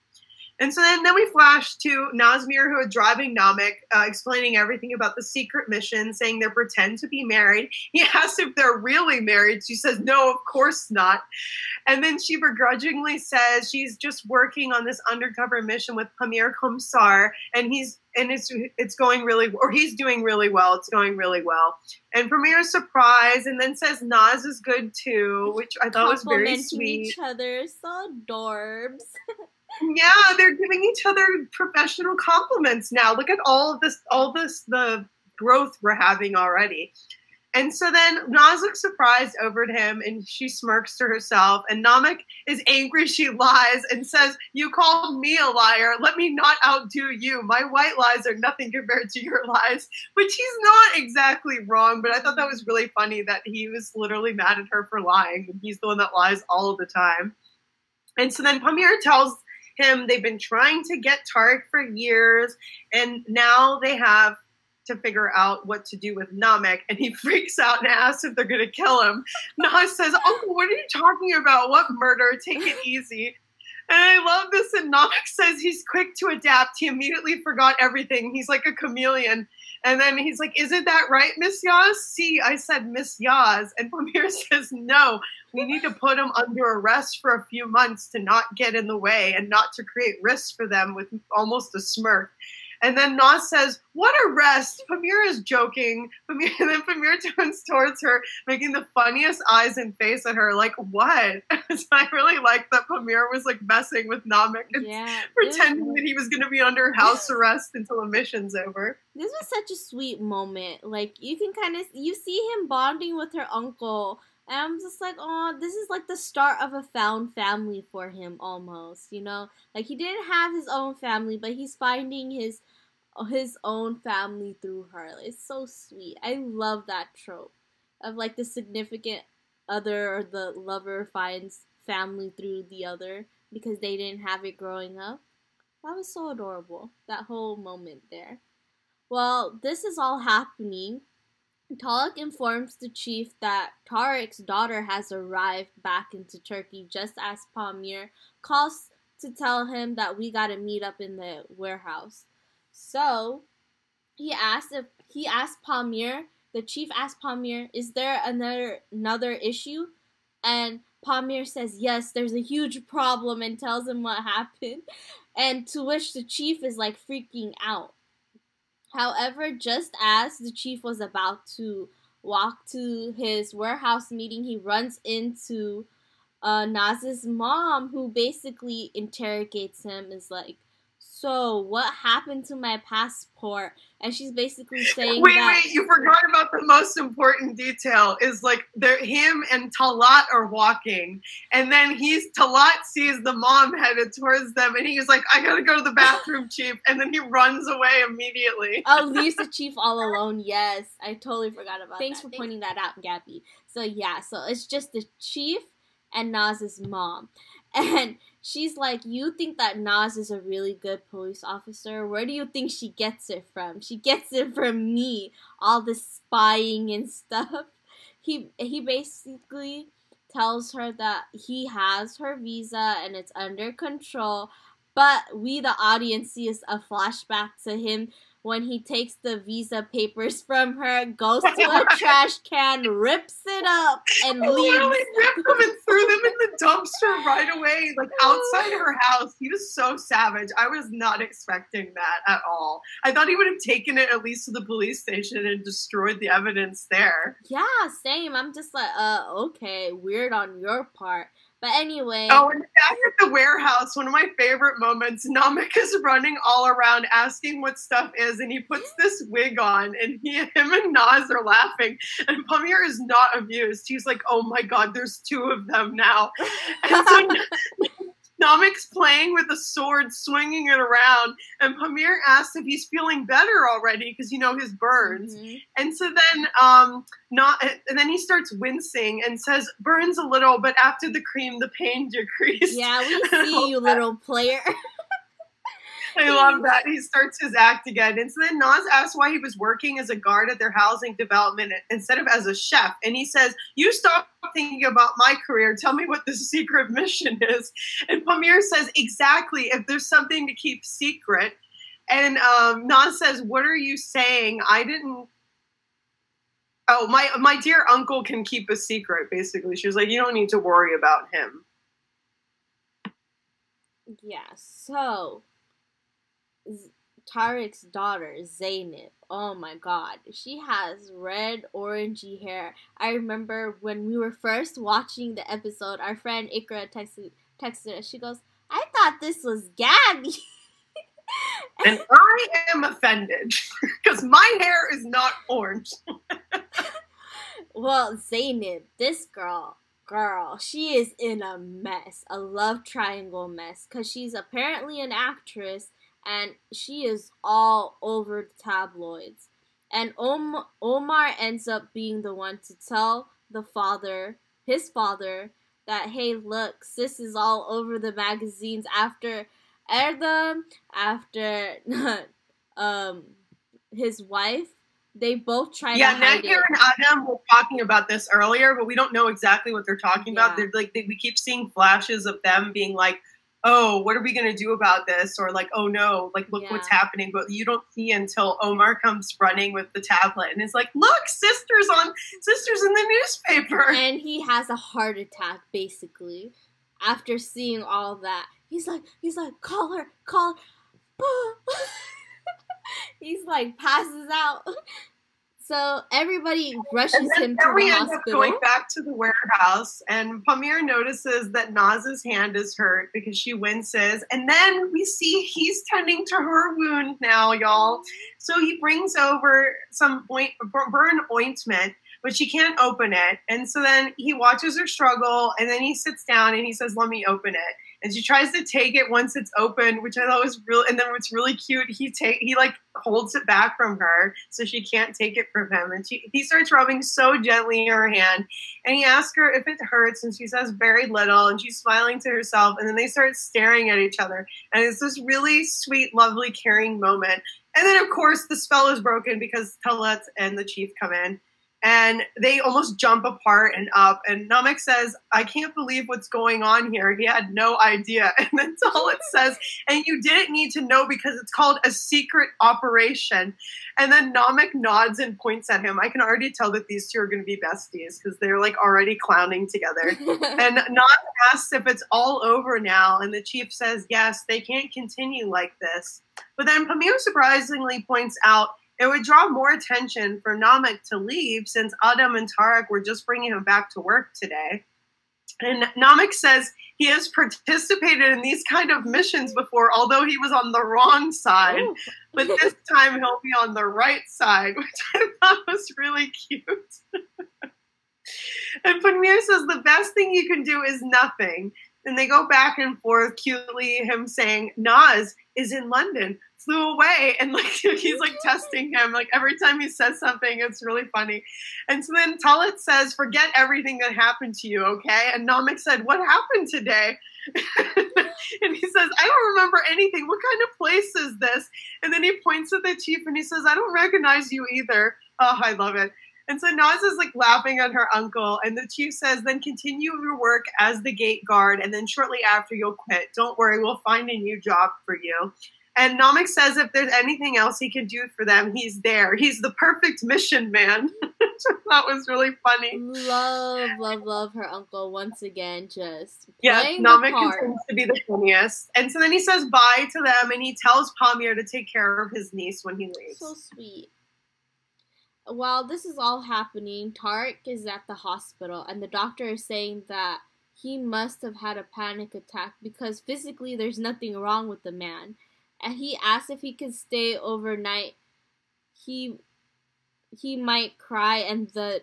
And so then, then we flash to Nazmir, who is driving Namek, uh, explaining everything about the secret mission, saying they pretend to be married. He asks if they're really married. She says, no, of course not. And then she begrudgingly says she's just working on this undercover mission with Pamir Komiser, and he's and it's it's going really or he's doing really well. It's going really well. And Pamir's surprised and then says Naz is good too, which I thought was very sweet. each other, so adorbs. yeah, they're giving each other professional compliments now. Look at all this, all this, the growth we're having already. And so then Naz looks surprised over at him and she smirks to herself. And Namek is angry she lies and says, You called me a liar. Let me not outdo you. My white lies are nothing compared to your lies. Which he's not exactly wrong, but I thought that was really funny that he was literally mad at her for lying. And he's the one that lies all the time. And so then Pamir tells him they've been trying to get Tarik for years, and now they have to figure out what to do with Namek, and he freaks out and asks if they're going to kill him. Naz says, Uncle, what are you talking about? What murder? Take it easy. And I love this. And Namek says he's quick to adapt. He immediately forgot everything. He's like a chameleon. And then he's like, Isn't that right, Miss Yaz? See, I said Miss Yaz. And Pamir says, No, we need to put him under arrest for a few months to not get in the way and not to create risks for them with almost a smirk. And then Naz says, What arrest? Pamir is joking. Pamir, and then Pamir turns towards her, making the funniest eyes and face at her, like, What? so I really like that Pamir was like messing with Namek and yeah, pretending that he was going to be under house arrest until the mission's over. This was such a sweet moment. Like, you can kind of, you see him bonding with her uncle. And I'm just like, oh, this is like the start of a found family for him almost, you know? Like he didn't have his own family, but he's finding his his own family through her. It's so sweet. I love that trope of like the significant other or the lover finds family through the other because they didn't have it growing up. That was so adorable. That whole moment there. Well, this is all happening. Talat informs the chief that Tarik's daughter has arrived back into Turkey just as Pamir calls to tell him that we gotta meet up in the warehouse. So he asked if he asked Pamir, the chief asked Pamir, is there another another issue? And Pamir says, Yes, there's a huge problem and tells him what happened. And to which the chief is like freaking out. However, just as the chief was about to walk to his warehouse meeting, he runs into uh, Naz's mom, who basically interrogates him, is like, so what happened to my passport? And she's basically saying wait, that- wait, you forgot about the most important detail. Is like they him and Talat are walking, and then he's Talat sees the mom headed towards them, and he's like, "I gotta go to the bathroom, chief," and then he runs away immediately. oh, leaves the chief all alone. Yes, I totally forgot about. That. Thanks that. for Thanks. pointing that out, Gabby. So yeah, so it's just the chief and Naz's mom, and she's like, You think that Naz is a really good police officer? Where do you think she gets it from? She gets it from me. All the spying and stuff. He he basically tells her that he has her visa and it's under control. But we, the audience, see a flashback to him when he takes the visa papers from her, goes to a trash can, rips it up, and leaves. Literally ripped them and threw them in the dumpster right away, like outside her house. He was so savage. I was not expecting that at all. I thought he would have taken it at least to the police station and destroyed the evidence there. Yeah, same. I'm just like, uh, okay, weird on your part. But anyway. Oh, and back at the warehouse, one of my favorite moments, Namek is running all around asking what stuff is, and he puts this wig on, and he, him and Naz are laughing, and Pamir is not amused. He's like, oh my god, there's two of them now. And so Namek's playing with a sword, swinging it around, and Pamir asks if he's feeling better already because you know his burns. Mm-hmm. And so then, um, not, and then he starts wincing and says, "Burns a little, but after the cream, the pain decreases." Yeah, we see you, little player. I love that. He starts his act again. And so then Naz asks why he was working as a guard at their housing development instead of as a chef. And he says, You stop thinking about my career. Tell me what the secret mission is. And Pamir says, Exactly. If there's something to keep secret. And um, Naz says, What are you saying? I didn't. Oh, my my dear uncle can keep a secret, basically. She was like, You don't need to worry about him. Yeah, so Tarik's daughter, Zainab. Oh my god. She has red, orangey hair. I remember when we were first watching the episode, our friend Ikra texted, texted us. She goes, I thought this was Gabby. and I am offended because my hair is not orange. well, Zainab, this girl, girl, she is in a mess, a love triangle mess, because she's apparently an actress and she is all over the tabloids. And Om- Omar ends up being the one to tell the father, his father, that hey, look, sis is all over the magazines after Erdem, after um his wife. They both try yeah, to hide Nehir and Adam were talking about this earlier, but we don't know exactly what they're talking about. They're like they, we keep seeing flashes of them being like, oh, what are we going to do about this? Or like, oh no, like look what's happening. But you don't see until Omar comes running with the tablet and is like, look, sisters on sisters in the newspaper. and he has a heart attack basically after seeing all that he's like he's like call her call her. he's like passes out so everybody rushes And then, him then to we the end up hospital going back to the warehouse, and Pamir notices that Naz's hand is hurt because she winces. And then we see he's tending to her wound now, y'all. So he brings over some oint, burn ointment, but she can't open it. And so then he watches her struggle, and then he sits down and he says, "Let me open it." And she tries to take it once it's open, which I thought was real. And then what's really cute, he take he like holds it back from her so she can't take it from him. And she he starts rubbing so gently her hand, and he asks her if it hurts, and she says very little, and she's smiling to herself. And then they start staring at each other, and it's this really sweet, lovely, caring moment. And then of course the spell is broken because Talat and the chief come in. And they almost jump apart and up. And Namek says, I can't believe what's going on here. He had no idea. And then Talat says, and you didn't need to know because it's called a secret operation. And then Namek nods and points at him. I can already tell that these two are going to be besties because they're like already clowning together. And Naz asks if it's all over now, and the chief says, yes, they can't continue like this. But then Pamir surprisingly points out it would draw more attention for Namek to leave since Adam and Tarik were just bringing him back to work today. And Namek says he has participated in these kind of missions before, although he was on the wrong side. Ooh. But this time he'll be on the right side, which I thought was really cute. and Pamir says the best thing you can do is nothing. And they go back and forth cutely, him saying, Naz is in London, flew away. And like he's like testing him. Like every time he says something, it's really funny. And so then Talat says, Forget everything that happened to you, okay? And Namek said, What happened today? and he says, I don't remember anything. What kind of place is this? And then he points at the chief and he says, I don't recognize you either. Oh, I love it. And so Naz is like laughing at her uncle, and the chief says, Then continue your work as the gate guard, and then shortly after you'll quit. Don't worry, we'll find a new job for you. And Namek says if there's anything else he can do for them, he's there. He's the perfect mission man. that was really funny. love love love her uncle once again just Yeah, Namek continues to be the funniest. And so then he says bye to them, and he tells Pamir to take care of his niece when he leaves. So sweet. While this is all happening, Tarik is at the hospital, and the doctor is saying that he must have had a panic attack because physically there's nothing wrong with the man. And he asks if he can stay overnight. He he might cry, and the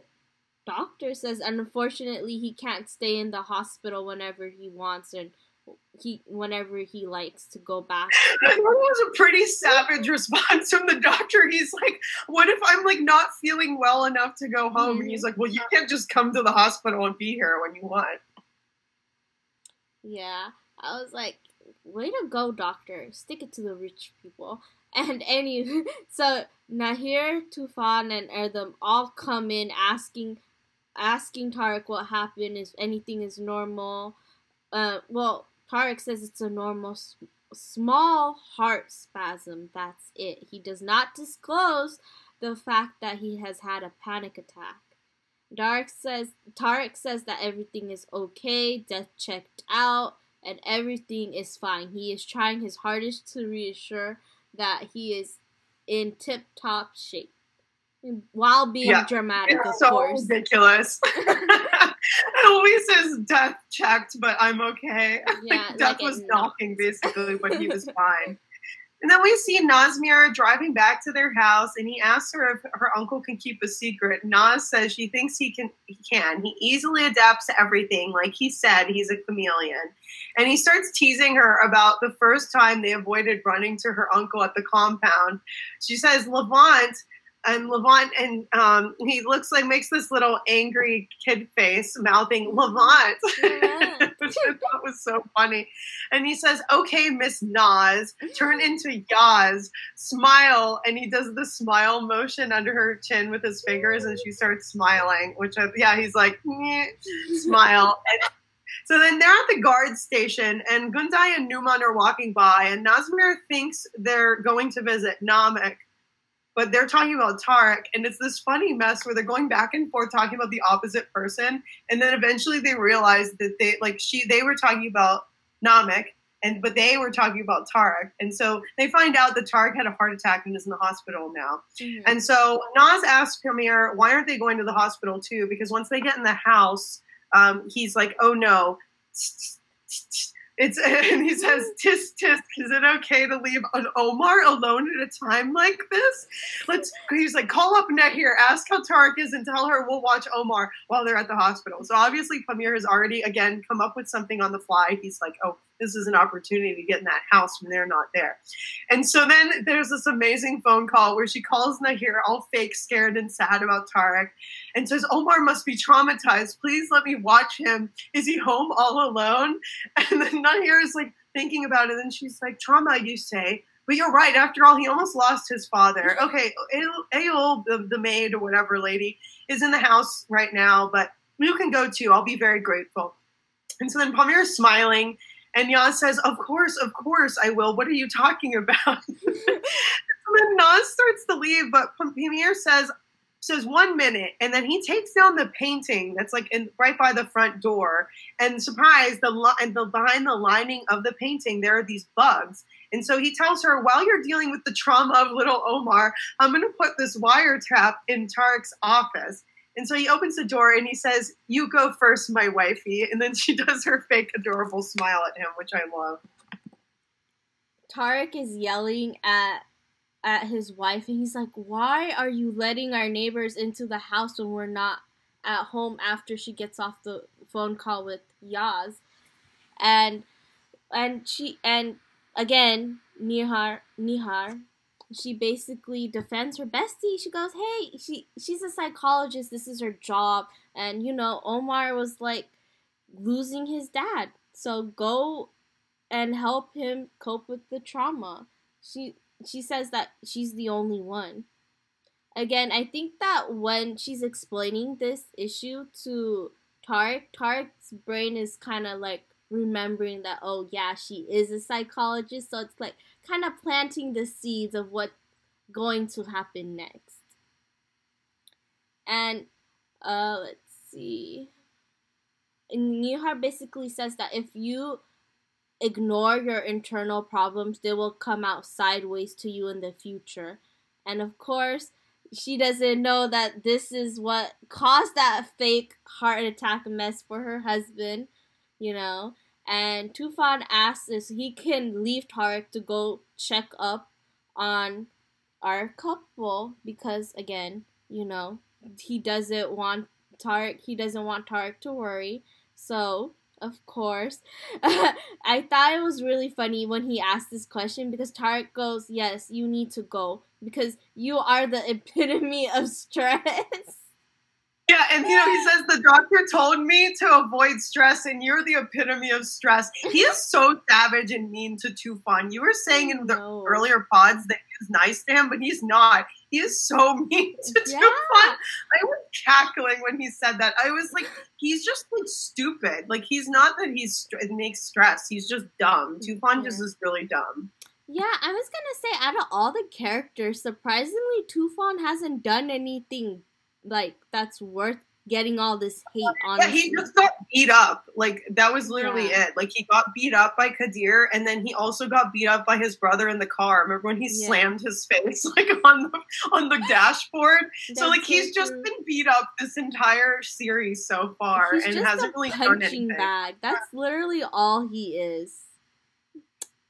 doctor says unfortunately he can't stay in the hospital whenever he wants and he whenever he likes to go back That was a pretty savage response from the doctor. He's like, "What if I'm like not feeling well enough to go home?" And he's like, "Well, you can't just come to the hospital and be here when you want." Yeah, I was like, way to go, doctor. Stick it to the rich people. And any so Nehir, Tufan, and Erdem all come in asking asking Tarik what happened, if anything is normal. Uh, well, Tarik says it's a normal small heart spasm. That's it. He does not disclose the fact that he has had a panic attack. Tarik says Tarik says that everything is okay, death checked out, and everything is fine. He is trying his hardest to reassure that he is in tip top shape. While being yeah, dramatic, it's of so course. ridiculous. says death checked, but I'm okay. Yeah, like death like was knocking basically, but he was fine. And then we see Nazmir driving back to their house, and he asks her if her uncle can keep a secret. Naz says she thinks he can. He can. He easily adapts to everything. Like he said, he's a chameleon. And he starts teasing her about the first time they avoided running to her uncle at the compound. She says, Levent and Levent and um, he looks like makes this little angry kid face, mouthing Levent. that was so funny. And he says, "Okay, Miss Naz, turn into Yaz, smile." And he does the smile motion under her chin with his fingers, and she starts smiling. Which, I, yeah, he's like, smile. And, so then they're at the guard station, and Gundai and Numan are walking by, and Nazmir thinks they're going to visit Namek but they're talking about Tarik, and it's this funny mess where they're going back and forth talking about the opposite person, and then eventually they realize that they like she they were talking about Namek, and but they were talking about Tarik, and so they find out that Tarik had a heart attack and is in the hospital now. Mm-hmm. And so Naz asks Pamir, why aren't they going to the hospital too? Because once they get in the house, um, he's like, oh no. It's and he says, "Tisk tisk, is it okay to leave an Omar alone at a time like this?" Let's. He's like, "Call up Nehir, ask how Tarik is, and tell her we'll watch Omar while they're at the hospital." So obviously, Pamir has already again come up with something on the fly. He's like, "Oh, this is an opportunity to get in that house when they're not there. And so then there's this amazing phone call where she calls Nehir all fake, scared, and sad about Tarik and says, Omar must be traumatized. Please let me watch him. Is he home all alone? And then Nehir is like thinking about it. And she's like, Trauma, you say? But you're right. After all, he almost lost his father. Okay, Ayol, the, the maid or whatever lady, is in the house right now, but you can go too. I'll be very grateful. And so then Pamir is smiling and Yaz says, Of course, of course I will. What are you talking about? then Naz starts to leave, but Pamir says, says one minute, and then he takes down the painting that's like in, right by the front door. And surprise, the and the behind the lining of the painting, there are these bugs. And so he tells her, while you're dealing with the trauma of little Omar, I'm going to put this wiretap in Tarik's office. And so he opens the door and he says, You go first, my wifey. And then she does her fake adorable smile at him, which I love. Tarik is yelling at at his wife and he's like, Why are you letting our neighbors into the house when we're not at home after she gets off the phone call with Yaz? And and she and again, Nehir Nehir she basically defends her bestie. She goes, "Hey, she she's a psychologist. This is her job." And you know, Omar was like losing his dad. So go and help him cope with the trauma. She she says that she's the only one. Again, I think that when she's explaining this issue to Tarik, Tarik's brain is kind of like remembering that oh yeah she is a psychologist so it's like kind of planting the seeds of what's going to happen next and uh let's see and Nehir basically says that if you ignore your internal problems they will come out sideways to you in the future and of course she doesn't know that this is what caused that fake heart attack mess for her husband you know. And Tufan asks if he can leave Tarik to go check up on our couple because, again, you know, he doesn't want Tarik. He doesn't want Tarik to worry. So, of course, I thought it was really funny when he asked this question because Tarik goes, "Yes, you need to go because you are the epitome of stress." Yeah, and you know, he says the doctor told me to avoid stress, and you're the epitome of stress. He is so savage and mean to Tufan. You were saying in the No. earlier pods that he's nice to him, but he's not. He is so mean to Yeah. Tufan. I was cackling when he said that. I was like, he's just like stupid. Like he's not that he's str- it makes stress. He's just dumb. Mm-hmm. Tufan just is really dumb. Yeah, I was gonna say out of all the characters, surprisingly, Tufan hasn't done anything like that's worth getting all this hate on. Yeah, he just got beat up. Like that was literally Yeah. it. Like he got beat up by Kadir, and then he also got beat up by his brother in the car. Remember when he Yeah. slammed his face like on the on the dashboard? so like he's just been beat up this entire series so far, He's and hasn't a really done anything. bag. That's literally all he is.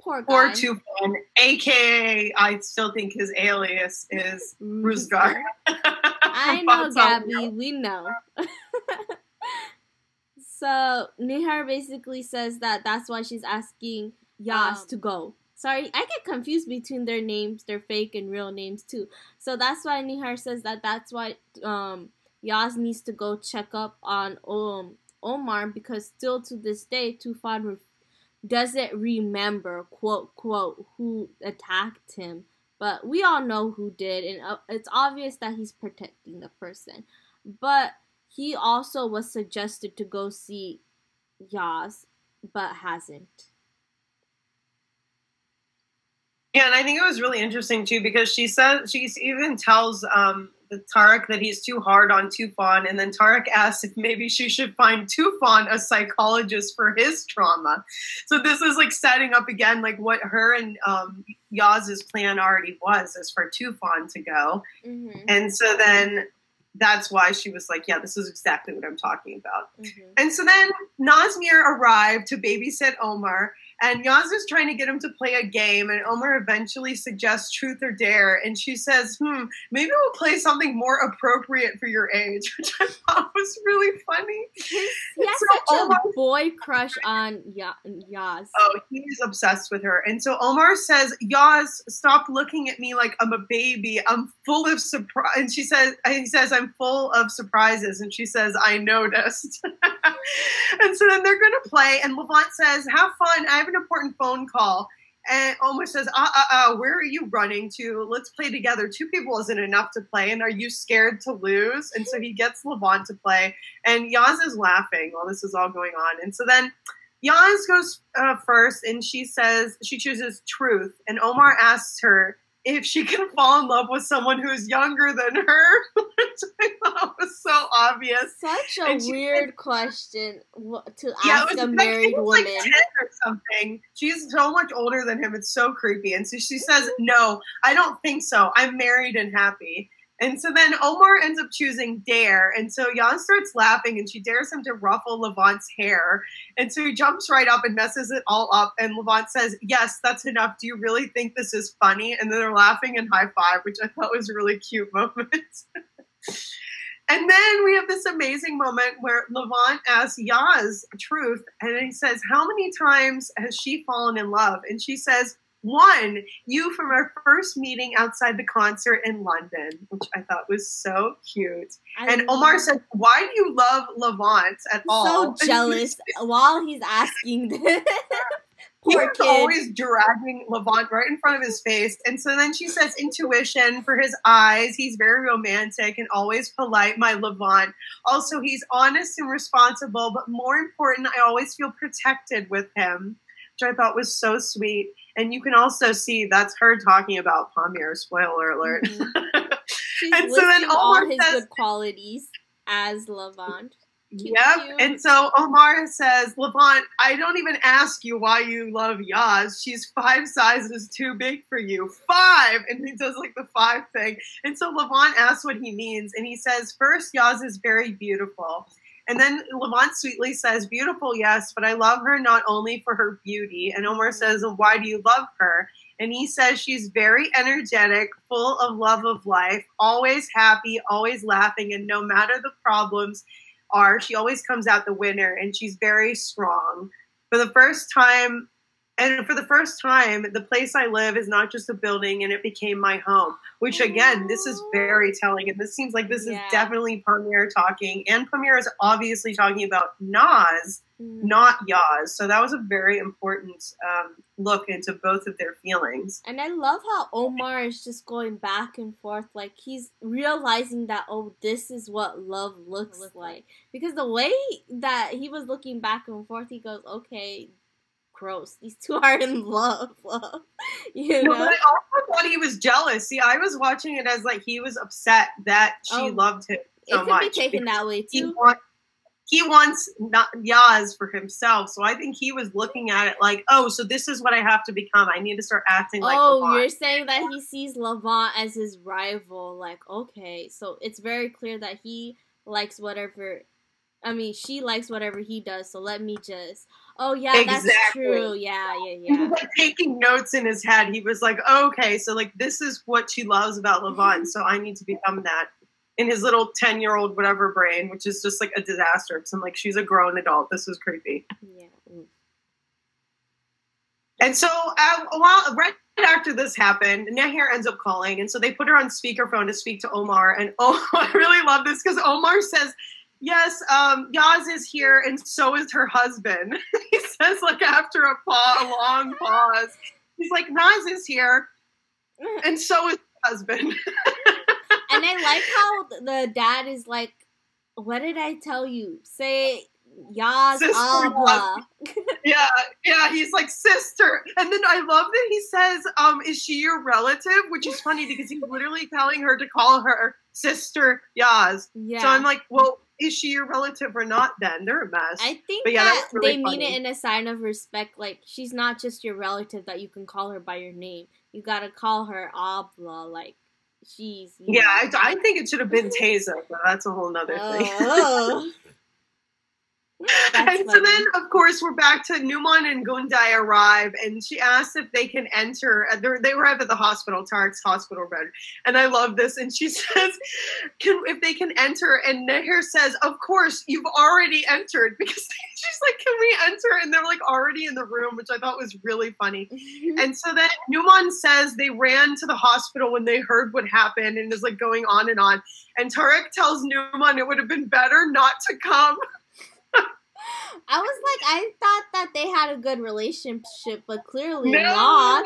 Poor guy. Or Tufan, aka I still think his alias is mm, Ruzgar. I know, Gabby. We know. So Nehir basically says that that's why she's asking Yaz Um, to go. Sorry, I get confused between their names, their fake and real names too. So that's why Nehir says that that's why um Yaz needs to go check up on um Omar because still to this day Tufan re- doesn't remember quote quote who attacked him but we all know who did and uh, it's obvious that he's protecting the person but he also was suggested to go see Yaz but hasn't Yeah, and I think it was really interesting too because she says she even tells um, the Tarik that he's too hard on Tufan, and then Tarik asks if maybe she should find Tufan a psychologist for his trauma. So this is like setting up again like what her and um, Yaz's plan already was, is for Tufan to go, mm-hmm. and so then that's why she was like, yeah, this is exactly what I'm talking about. Mm-hmm. And so then Nazmir arrived to babysit Omar, and Yaz is trying to get him to play a game, and Omar eventually suggests Truth or Dare, and she says, hmm, maybe we'll play something more appropriate for your age, which I thought was really funny. he has So such Omar- a boy crush on ya- Yaz Oh, he's obsessed with her. And so Omar says, Yaz, stop looking at me like I'm a baby. I'm full of surprise. And she says, and he says, I'm full of surprises. And she says, I noticed. and so then they're going to play. And Levent says, have fun. I an important phone call. And Omar says, uh, uh, uh, where are you running to? Let's play together. Two people isn't enough to play. And are you scared to lose? And so he gets Levent to play. And Yaz is laughing while this is all going on. And so then Yaz goes uh, first, and she says she chooses truth. And Omar asks her if she can fall in love with someone who's younger than her, which I thought was so obvious. such a and she- weird question to Yeah, ask was a married woman like or something. She's so much older than him. It's so creepy. And so she says, mm-hmm. "No, I don't think so. I'm married and happy." And so then Omar ends up choosing Dare. And so Jan starts laughing and she dares him to ruffle Levent's hair. And so he jumps right up and messes it all up. And Levent says, Yes, that's enough. Do you really think this is funny? And then they're laughing and high five, which I thought was a really cute moment. and then we have this amazing moment where Levent asks Yaz truth. And he says, How many times has she fallen in love? And she says, one, you from our first meeting outside the concert in London, which I thought was so cute. I And Omar said, Why do you love Levent at all? so jealous while he's asking this. he was kid. always dragging Levent right in front of his face. And so then she says, Intuition for his eyes. He's very romantic and always polite, my Levent. Also, he's honest and responsible, but more important, I always feel protected with him, which I thought was so sweet. And you can also see that's her talking about Pamir, spoiler alert. Mhm. She's And so then listing all Omar his says- good qualities as Levent. Cute, Yep. cute. And so Omar says, Levent, I don't even ask you why you love Yaz. She's five sizes too big for you. Five. And he does like the five thing. And so Levent asks what he means. And he says, First, Yaz is very beautiful. And then Levent sweetly says, Beautiful, yes, but I love her not only for her beauty. And Omar says, Why do you love her? And he says she's very energetic, full of love of life, always happy, always laughing, and no matter the problems are, she always comes out the winner, and she's very strong. For the first time And for the first time, the place I live is not just a building and it became my home, which again, this is very telling. And this seems like this Yeah. is definitely Pamir talking. And Pamir is obviously talking about Naz, Mm. not Yaz. So that was a very important um, look into both of their feelings. And I love how Omar is just going back and forth, like he's realizing that oh, this is what love looks like. Because the way that he was looking back and forth, he goes, "Okay, gross. These two are in love, love." You No, know? but I also thought he was jealous. See, I was watching it as like he was upset that she Oh, loved him so it could much. be taken that way he, too. want, he wants not Yaz for himself. So I think he was looking at it like, oh, so this is what I have to become. I need to start acting like oh, Levent. you're saying that he sees Levent as his rival. Like, okay, so it's very clear that he likes whatever. I mean, she likes whatever he does. So let me just. Oh yeah, that's true. Yeah, yeah, He yeah. was like taking notes in his head. He was like, okay, so like this is what she loves about Levent, so I need to become that in his little 10 year old whatever brain, which is just like a disaster. Because I'm like, she's a grown adult. This is creepy. yeah. And so, uh, while right after this happened, Nehir ends up calling, and so they put her on speakerphone to speak to Omar. And oh, I really love this because Omar says, "Yes, um, Yaz is here, and so is her husband." he says, like after a, pa- a long pause, he's like, "Naz is here, and so is her husband." And I like how the dad is like, "What did I tell you? Say Yaz Abla." yeah, yeah, he's like sister, and then I love that he says, "Um, is she your relative?" Which is funny because he's literally telling her to call her sister Yaz. Yeah. So I'm like, well, is she your relative or not? Then they're a mess. I think But yeah, that that really they mean it in a sign of respect. Like she's not just your relative that you can call her by your name. You gotta call her Abla. Like she's. yeah. I, I think it should have been mm-hmm. Teza, but that's a whole nother thing. Oh. That's and so then, of course, we're back to Newman and Gundai arrive, and she asks if they can enter. uh, they're- arrive at the hospital, Tarik's hospital bed, and I love this. And she says, "Can if they can enter?" And Nehir says, "Of course, you've already entered." Because she's like, "Can we enter?" And they're like already in the room, which I thought was really funny. And so then Newman says they ran to the hospital when they heard what happened and is like going on and on. And Tarik tells Newman it would have been better not to come. I was like, I thought that they had a good relationship, but clearly No, not.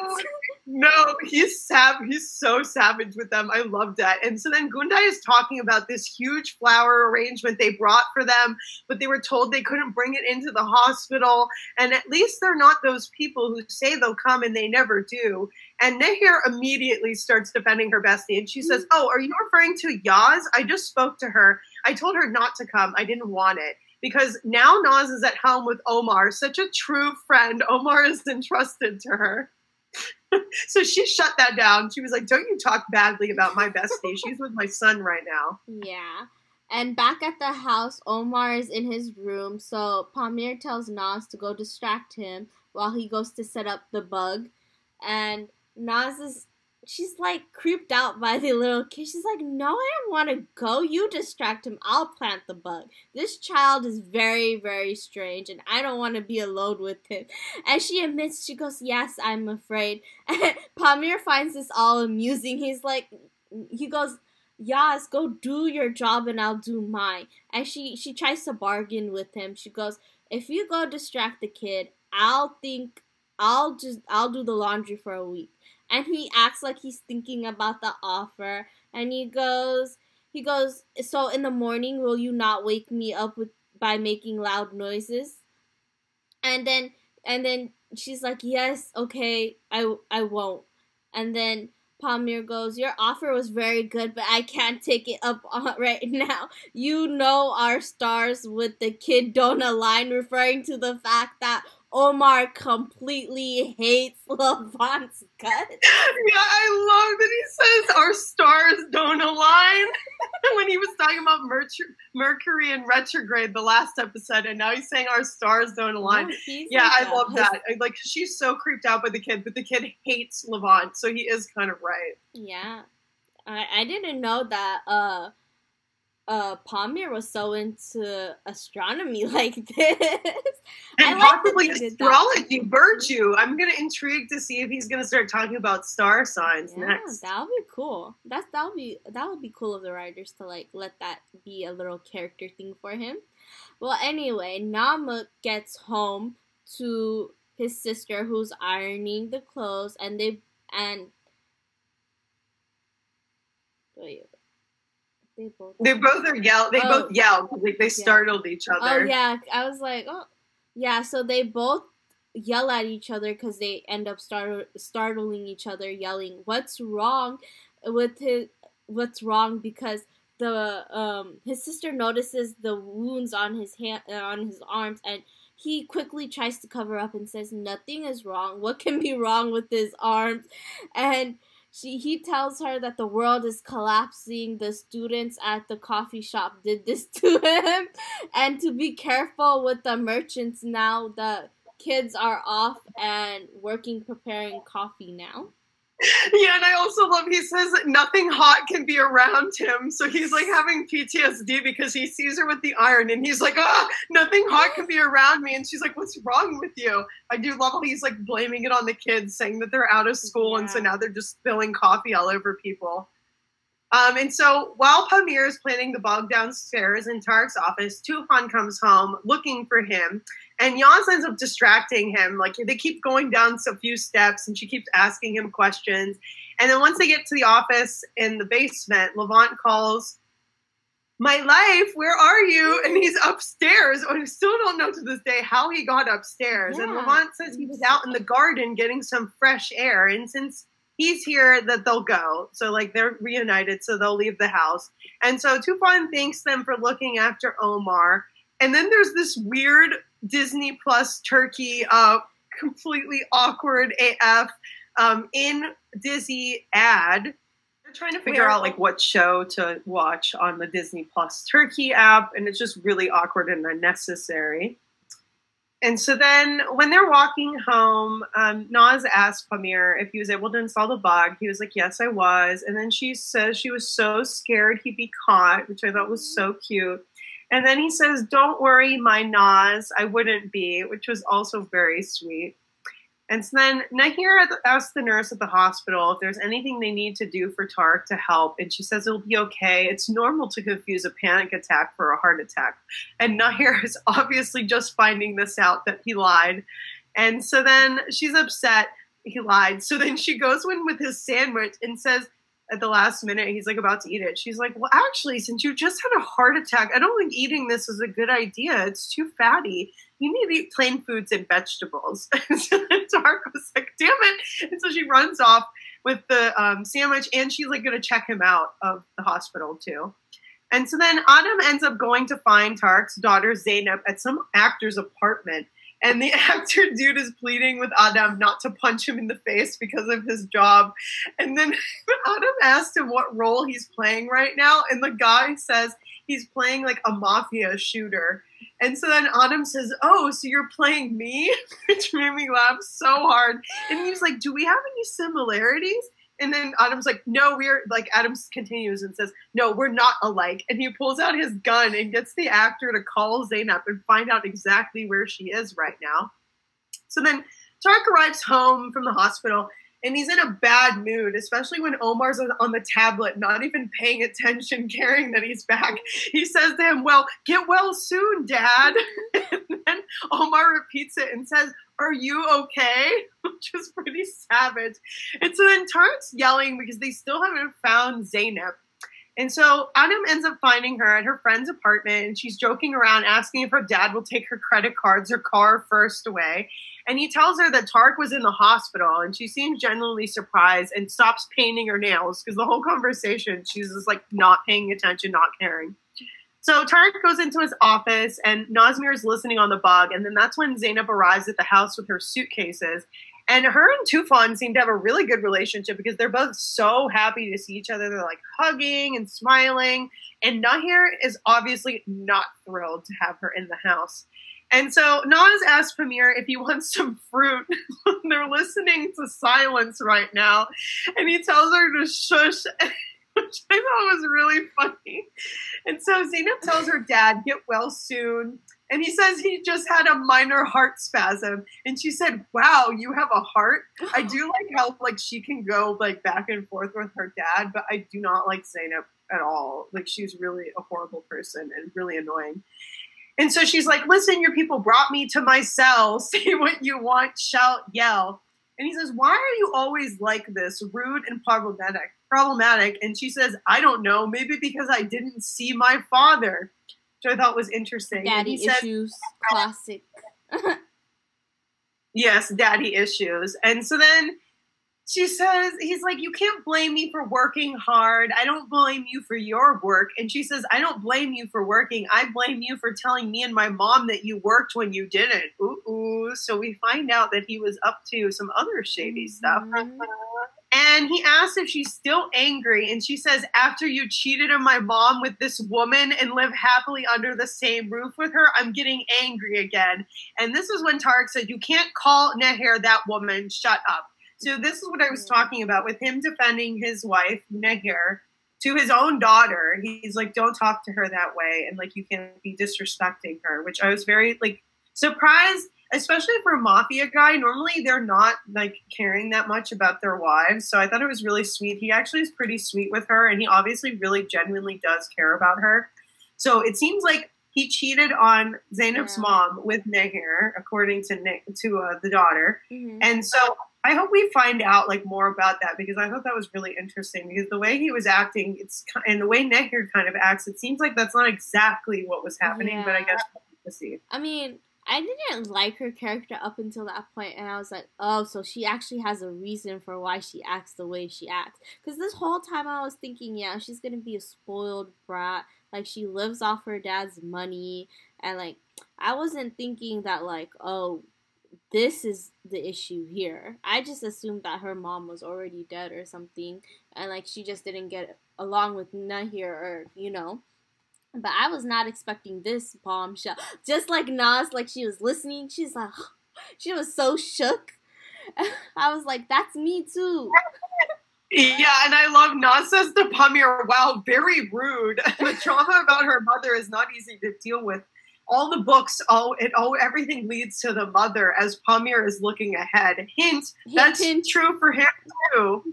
no, he's sav- He's so savage with them. I love that. And so then Gundai is talking about this huge flower arrangement they brought for them, but they were told they couldn't bring it into the hospital. And at least they're not those people who say they'll come and they never do. And Nehir immediately starts defending her bestie, and she says, "Oh, are you referring to Yaz? I just spoke to her. I told her not to come. I didn't want it." Because now Naz is at home with Omar, such a true friend. Omar is entrusted to her. so she shut that down. She was like, Don't you talk badly about my bestie. She's with my son right now. Yeah. And back at the house, Omar is in his room, so Pamir tells Naz to go distract him while he goes to set up the bug. And Naz is she's like creeped out by the little kid. She's like, No, I don't want to go. You distract him. I'll plant the bug. This child is very, very strange, and I don't want to be alone with him. And she admits, she goes, Yes, I'm afraid. And Pamir finds this all amusing. He's like, he goes, Yaz, go do your job and I'll do mine. And she she tries to bargain with him. She goes, if you go distract the kid, I'll think I'll just I'll do the laundry for a week. And he acts like he's thinking about the offer and he goes he goes, "So in the morning will you not wake me up with by making loud noises?" And then and then she's like, "Yes, okay, I I won't." And then Pamir goes, Your offer was very good, but I can't take it up right now. You know our stars with the kid don't align, referring to the fact that Omar completely hates Levent's gut. Yeah, I love that he says our stars don't align. when he was talking about Mercury, Mercury in retrograde the last episode, and now he's saying our stars don't align. Yeah, I love that. I- Like she's so creeped out by the kid, but the kid hates Levent, so he is kind of right. Yeah. I, I didn't know that uh uh was so into astronomy like this. And possibly astrology, Virtue. I'm gonna intrigue to see if he's gonna start talking about star signs yeah, next. That would be cool. That's that would be that would be cool of the writers to like let that be a little character thing for him. Well, anyway, Namuk gets home to his sister who's ironing the clothes, and they and wait, they both. They both are yell. They oh, both yell like they startled each other. Oh yeah, I was like, oh yeah. So they both yell at each other because they end up start, startling each other, yelling, "What's wrong with his? What's wrong?" Because the um his sister notices the wounds on his hand on his arms and he quickly tries to cover up and says nothing is wrong what can be wrong with his arms and she he tells her that the world is collapsing. The students at the coffee shop did this to him. And to be careful with the merchants now the kids are off and working preparing coffee now yeah, and I also love he says that nothing hot can be around him. So he's like having PTSD because he sees her with the iron and he's like, ah, nothing hot can be around me. And she's like, What's wrong with you? I do love how he's like blaming it on the kids, saying that they're out of school yeah. and so now they're just spilling coffee all over people. Um, and so while Pamir is planning the bog downstairs in Tarik's office, Tufan comes home looking for him. And Yaz ends up distracting him. Like they keep going down a few steps and she keeps asking him questions. And then once they get to the office in the basement, Levent calls, My life, where are you? And he's upstairs. I still don't know to this day how he got upstairs. Yeah. And Levent says he was out in the garden getting some fresh air. And since he's here that they'll go. So like they're reunited, so they'll leave the house. And so Tufan thanks them for looking after Omar. And then there's this weird Disney Plus Turkey, uh, completely awkward AF um, in Disney ad. They're trying to figure out like what show to watch on the Disney Plus Turkey app, and it's just really awkward and unnecessary. And so then when they're walking home, um, Naz asked Pamir if he was able to install the bug. He was like, Yes, I was. And then she says she was so scared he'd be caught, which I thought was so cute. And then he says, Don't worry, my Naz, I wouldn't be, which was also very sweet. And so then Nehir asks the nurse at the hospital if there's anything they need to do for Tarik to help. And she says it'll be okay. It's normal to confuse a panic attack for a heart attack. And Nehir is obviously just finding this out that he lied. And so then she's upset he lied. So then she goes in with his sandwich and says, at the last minute, he's like about to eat it. She's like, Well, actually, since you just had a heart attack, I don't think eating this is a good idea. It's too fatty you need to eat plain foods and vegetables. and so Tarik was like, damn it. And so she runs off with the um, sandwich and she's like going to check him out of the hospital too. And so then Erdem ends up going to find Tarik's daughter Zainab at some actor's apartment. And the actor dude is pleading with Erdem not to punch him in the face because of his job. And then Erdem asked him what role he's playing right now. And the guy says he's playing like a mafia shooter. And so then Erdem says, Oh, so you're playing me? Which made me laugh so hard. And he's like, Do we have any similarities? And then Erdem's like, No, we're like, Adams continues and says, No, we're not alike. And he pulls out his gun and gets the actor to call Zainab and find out exactly where she is right now. So then Tarik arrives home from the hospital and he's in a bad mood, especially when Omar's on the tablet, not even paying attention, caring that he's back. He says to him, Well, get well soon, Dad. and then Omar repeats it and says, Are you okay? Which is pretty savage. And so then Tarik's yelling because they still haven't found Zainab. And so Erdem ends up finding her at her friend's apartment, and she's joking around, asking if her dad will take her credit cards or car first away. And he tells her that Tarik was in the hospital, and she seems genuinely surprised and stops painting her nails because the whole conversation she's just like not paying attention, not caring. So Tarik goes into his office, and Nazmir is listening on the bug, and then that's when Zainab arrives at the house with her suitcases. And her and Tufan seem to have a really good relationship because they're both so happy to see each other. They're like hugging and smiling. And Nehir is obviously not thrilled to have her in the house. And so Naz asked Pamir if he wants some fruit. They're listening to silence right now. And he tells her to shush, which I thought was really funny. And so Zainab tells her dad, get well soon. And he says he just had a minor heart spasm. And she said, Wow, you have a heart? I do like how like she can go like back and forth with her dad, but I do not like Zainab at all. Like she's really a horrible person and really annoying. And so she's like, Listen, your people brought me to my cell. Say what you want, shout, yell. And he says, Why are you always like this, rude and problematic? Problematic. And she says, I don't know, maybe because I didn't see my father. Which I thought was interesting. Daddy issues, says, classic. yes, daddy issues. And so then she says, he's like, You can't blame me for working hard. I don't blame you for your work. And she says, I don't blame you for working. I blame you for telling me and my mom that you worked when you didn't. Ooh, ooh. So we find out that he was up to some other shady stuff. Mm-hmm. And he asks if she's still angry. And she says, After you cheated on my mom with this woman and live happily under the same roof with her, I'm getting angry again. And this is when Tarik said, You can't call Nehir that woman. Shut up. So this is what I was mm. talking about with him defending his wife, Nehir, to his own daughter. He's like, don't talk to her that way. And like, you can't be disrespecting her, which I was very like surprised, especially for a mafia guy. Normally they're not like caring that much about their wives. So I thought it was really sweet. He actually is pretty sweet with her and he obviously really genuinely does care about her. So it seems like he cheated on Zainab's yeah. mom with Nehir, according to Nick, to uh, the daughter. Mm-hmm. And so I hope we find out like more about that because I thought that was really interesting because the way he was acting, it's and the way Nehir kind of acts, it seems like that's not exactly what was happening. Yeah. But I guess we'll see. I mean, I didn't like her character up until that point, and I was like, oh, so she actually has a reason for why she acts the way she acts. Because this whole time I was thinking, yeah, she's gonna be a spoiled brat. Like she lives off her dad's money, and like I wasn't thinking that like, oh, this is the issue here. I just assumed that her mom was already dead or something, and like she just didn't get along with Nehir, or you know. But I was not expecting this bombshell. Just like Naz, like she was listening, she's like, she was so shook. I was like, that's me too. Yeah, and I love Naz says to Pamir, wow, very rude. the trauma about her mother is not easy to deal with all the books, oh, it oh, everything leads to the mother as Pamir is looking ahead. Hint, hint that's hint. true for him too.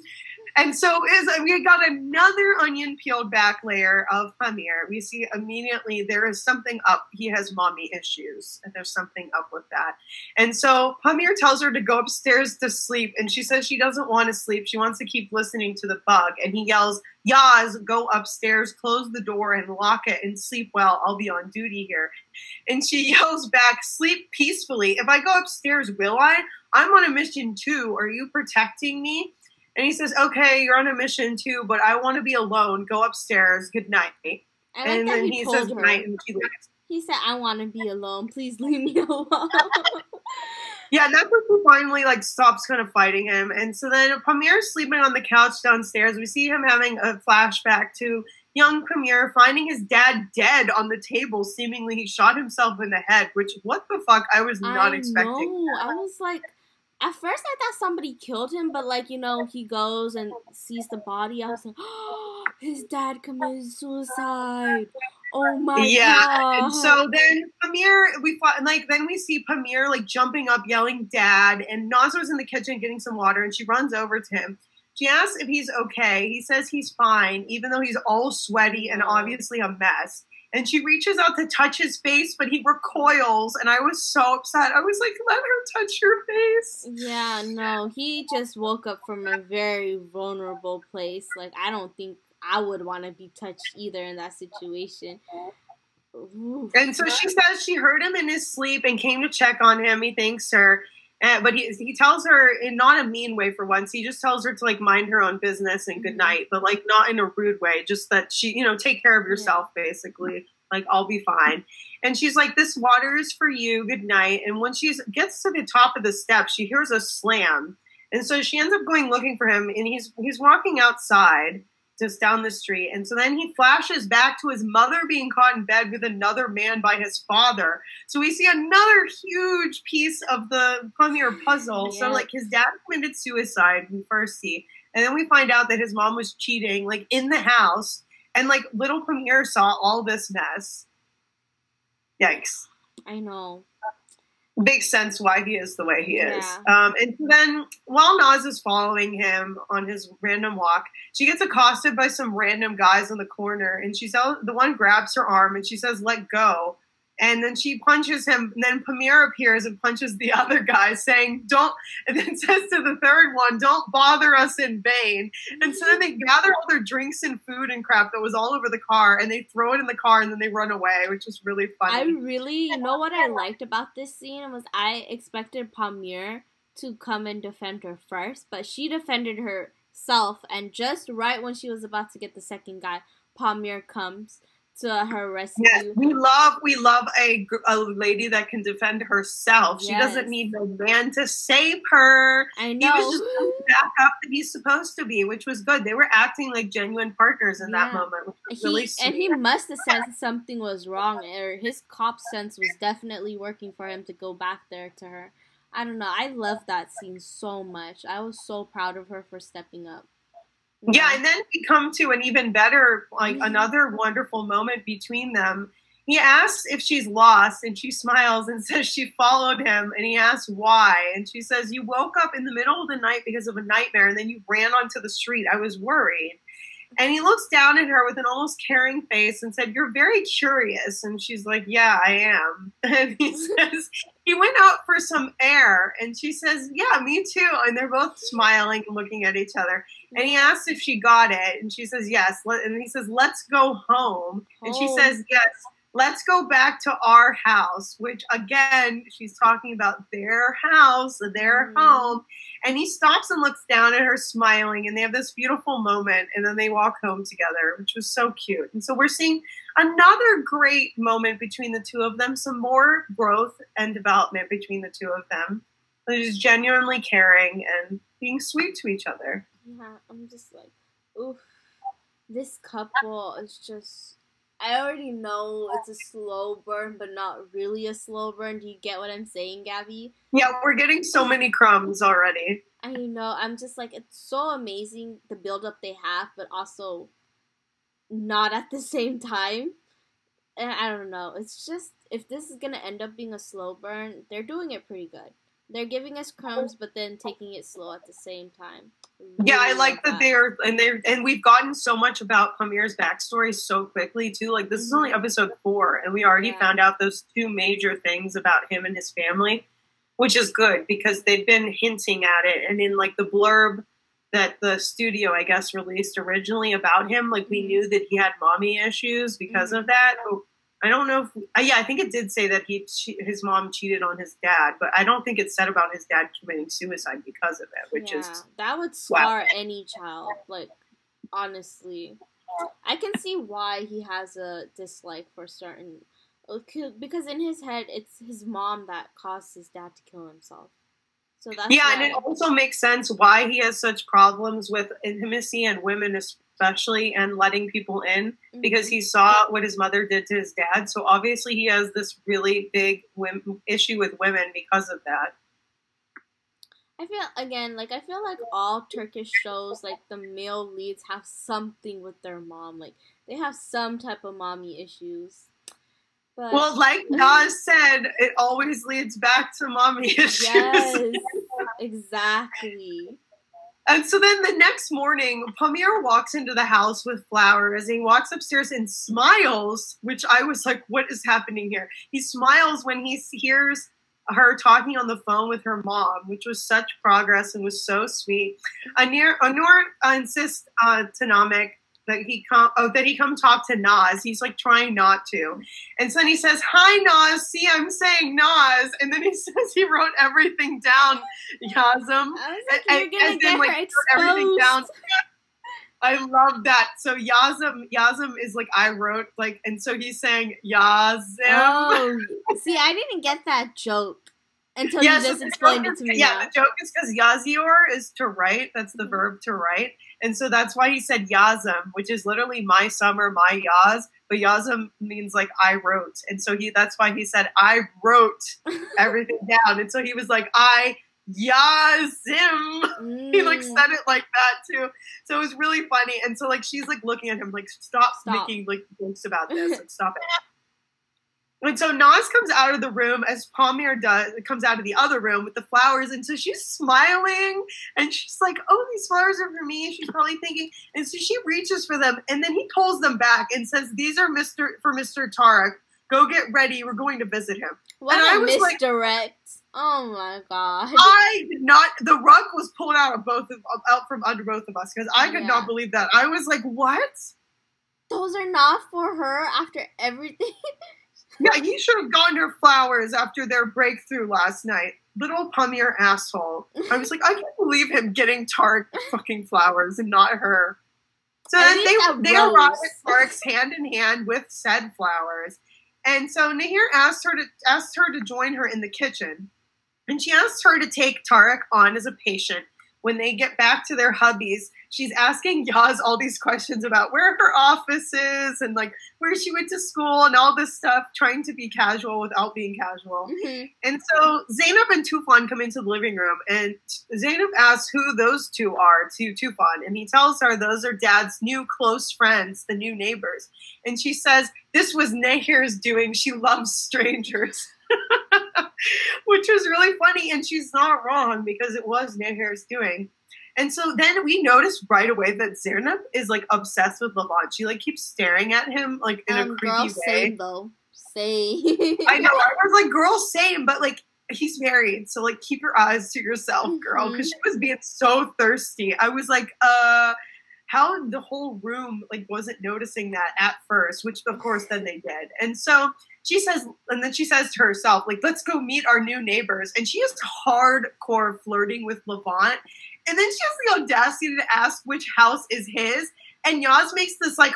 And so is we got another onion peeled back layer of Pamir. We see immediately there is something up. He has mommy issues, and there's something up with that. And so Pamir tells her to go upstairs to sleep, and she says she doesn't want to sleep. She wants to keep listening to the bug. And he yells, Yaz, go upstairs, close the door, and lock it, and sleep well. I'll be on duty here. And she yells back, Sleep peacefully. If I go upstairs, will I? I'm on a mission too. Are you protecting me? And he says, "Okay, you're on a mission too, but I want to be alone. Go upstairs. Good night." Like and then he, he says good night, and she leaves. He said, "I want to be alone. Please leave me alone." yeah, and that's when she finally like stops kind of fighting him. And so then Pamir's sleeping on the couch downstairs. We see him having a flashback to young Pamir finding his dad dead on the table. Seemingly, he shot himself in the head. Which what the fuck? I was not I expecting. Know. I was like at first I thought somebody killed him, but like you know, he goes and sees the body. I was like, oh, his dad committed suicide. Oh my yeah. God. Yeah. So then Pamir, we fought, like then we see Pamir like jumping up, yelling "Dad!" And Nazar's in the kitchen getting some water, and she runs over to him. She asks if he's okay. He says he's fine, even though he's all sweaty and obviously a mess and she reaches out to touch his face, but he recoils, and I was so upset. I was like, "Let her touch your face." Yeah, no, he just woke up from a very vulnerable place. Like, I don't think I would want to be touched either in that situation. Oof. And so she says she heard him in his sleep and came to check on him. He thanks her. Uh, but he, he tells her in not a mean way for once. He just tells her to like mind her own business and good mm-hmm. night, but like not in a rude way. Just that she, you know, take care of yourself, yeah. basically. Like I'll be fine. And she's like, "This water is for you. Good night." And when she gets to the top of the steps, she hears a slam, and so she ends up going looking for him. And he's he's walking outside just down the street. And so then he flashes back to his mother being caught in bed with another man by his father. So we see another huge piece of the Pamir puzzle. Yeah. So like his dad committed suicide, we first see. And then we find out that his mom was cheating, like in the house. And like little Pamir saw all this mess. Yikes. I know. Makes sense why he is the way he is. Yeah. Um, and then while Naz is following him on his random walk, she gets accosted by some random guys on the corner. And she's out, the one grabs her arm and she says, let go. And then she punches him. And then Pamir appears and punches the other guy, saying, Don't, and then says to the third one, Don't bother us in vain. And so then they gather all their drinks and food and crap that was all over the car and they throw it in the car and then they run away, which was really funny I really, you know what I liked about this scene was I expected Pamir to come and defend her first, but she defended herself, and just right when she was about to get the second guy, Pamir comes to her rescue. Yes, we love we love a, a lady that can defend herself. She doesn't need no man to save her. I He was just the backup that he's supposed to be, which was good. They were acting like genuine partners in that moment, which was he really and he must have sensed something was wrong, or his cop sense was definitely working for him to go back there to her. I don't know. I love that scene so much. I was so proud of her for stepping up. Yeah, and then we come to an even better, like Mhm. another wonderful moment between them. He asks if she's lost, and she smiles and says she followed him. And he asks why, and she says, "You woke up in the middle of the night because of a nightmare, and then you ran onto the street. I was worried." And he looks down at her with an almost caring face and said, "You're very curious." And she's like, "Yeah, I am." And he says, "He went out for some air," and she says, "Yeah, me too." And they're both smiling and looking at each other. And he asks if she got it, and she says yes. And he says, "Let's go home." And she says, "Yes, let's go back to our house." Which again, she's talking about their house, their Mhm. home. And he stops and looks down at her, smiling, and they have this beautiful moment. And then they walk home together, which was so cute. And so we're seeing another great moment between the two of them. Some more growth and development between the two of them. They're just genuinely caring and being sweet to each other. Yeah, I'm just like, oof. This couple is just. I already know it's a slow burn, but not really a slow burn. Do you get what I'm saying, Gabby? Yeah, we're getting so many crumbs already. I know. I'm just like, it's so amazing the build up they have, but also not at the same time. And I don't know. It's just, if this is going to end up being a slow burn, they're doing it pretty good. They're giving us crumbs, but then taking it slow at the same time. Yeah, I like love that they're and they're and we've gotten so much about Pamir's backstory so quickly too. Like this is only episode four, and we already Yeah. found out those two major things about him and his family, which is good because they've been hinting at it. And in like the blurb that the studio, I guess, released originally about him, like we Mhm. knew that he had mommy issues because of that. I don't know if uh, yeah, I think it did say that he che- his mom cheated on his dad, but I don't think it said about his dad committing suicide because of it, which yeah, is that would scar any child. Like, honestly, I can see why he has a dislike for certain. Because in his head, it's his mom that caused his dad to kill himself. So that's yeah, and it also makes sense why he has such problems with intimacy and women, especially, and letting people in Mhm. because he saw what his mother did to his dad. So obviously, he has this really big issue with women because of that. I feel again like I feel like all Turkish shows like the male leads have something with their mom like they have some type of mommy issues. But Well, like Naz said, it always leads back to mommy issues. yes, exactly. And so then the next morning, Pamir walks into the house with flowers. He walks upstairs and smiles, which I was like, what is happening here? He smiles when he hears her talking on the phone with her mom, which was such progress and was so sweet. Anir, Anur insists uh, to Namek that he come oh, that he come talk to Naz. He's like trying not to. And so then he says, Hi Naz, see I'm saying Naz. And then he says he wrote everything down, like, And- and then, like, wrote everything down. I love that. So Yazam Yazam is like I wrote like and so he's saying Yazim. Oh, see, I didn't get that joke until Yeah, you so just explained it to me. Yeah, now. the joke is because Yazior is to write. That's the Mhm. verb to write. And so that's why he said Yazam, which is literally my summer, my Yaz. But Yazam means like I wrote. And so he that's why he said I wrote everything down. And so he was like, I Yazim. Mm. He like said it like that too. So it was really funny. And so like she's like looking at him like stop, Stop. making like jokes about this and stop it. And so Naz comes out of the room as Pamir does comes out of the other room with the flowers. And so she's smiling and she's like, Oh, these flowers are for me. She's probably thinking. And so she reaches for them and then he pulls them back and says, These are Mr. for Mr. Tarik. Go get ready. We're going to visit him. What and I a was like- oh my god. I did not. The rug was pulled out of both of out from under both of us because I could Yeah. not believe that. I was like, "What? Those are not for her after everything. Yeah, he should have gotten her flowers after their breakthrough last night." Little Pamir asshole. I was like, I can't believe him getting Tarik fucking flowers and not her. So then they they arrive rose. at Tarik's hand in hand with said flowers, and so Nehir asked her to asked her to join her in the kitchen, and she asked her to take Tarik on as a patient. When they get back to their hubbies, she's asking Yaz all these questions about where her office is and like where she went to school and all this stuff, trying to be casual without being casual. Mhm. And so Zainab and Tufan come into the living room, and Zainab asks who those two are to Tufan, and he tells her those are Dad's new close friends, the new neighbors. And she says this was Nehir's doing. She loves strangers, which was really funny, and she's not wrong because it was Nehir's doing. And so then we noticed right away that Zainab is like obsessed with Levent. She like keeps staring at him like in a Um, creepy girl, way. same though. Same. I know. I was like, girl, same, but like he's married, so like keep your eyes to yourself, girl, because she was being so thirsty. I was like, uh, how the whole room like wasn't noticing that at first, which of course then they did. And so she says, and then she says to herself, like, let's go meet our new neighbors. And she is hardcore flirting with Levent. And then she has the audacity to ask which house is his. And Yaz makes this like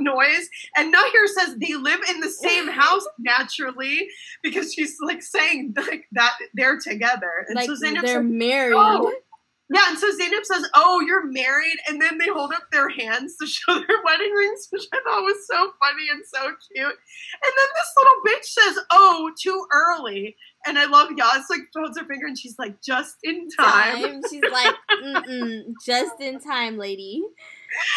noise, and Nehir says they live in the same house naturally because she's like saying like that they're together. And like so Zainab they're says, married. "Oh." Yeah, and so Zainab says, "Oh, you're married," and then they hold up their hands to show their wedding rings, which I thought was so funny and so cute. And then this little bitch says, "Oh, too early," and I love Yaz like holds her finger and she's like, "Just in time." Time. She's like, Mm-mm, just in time, lady.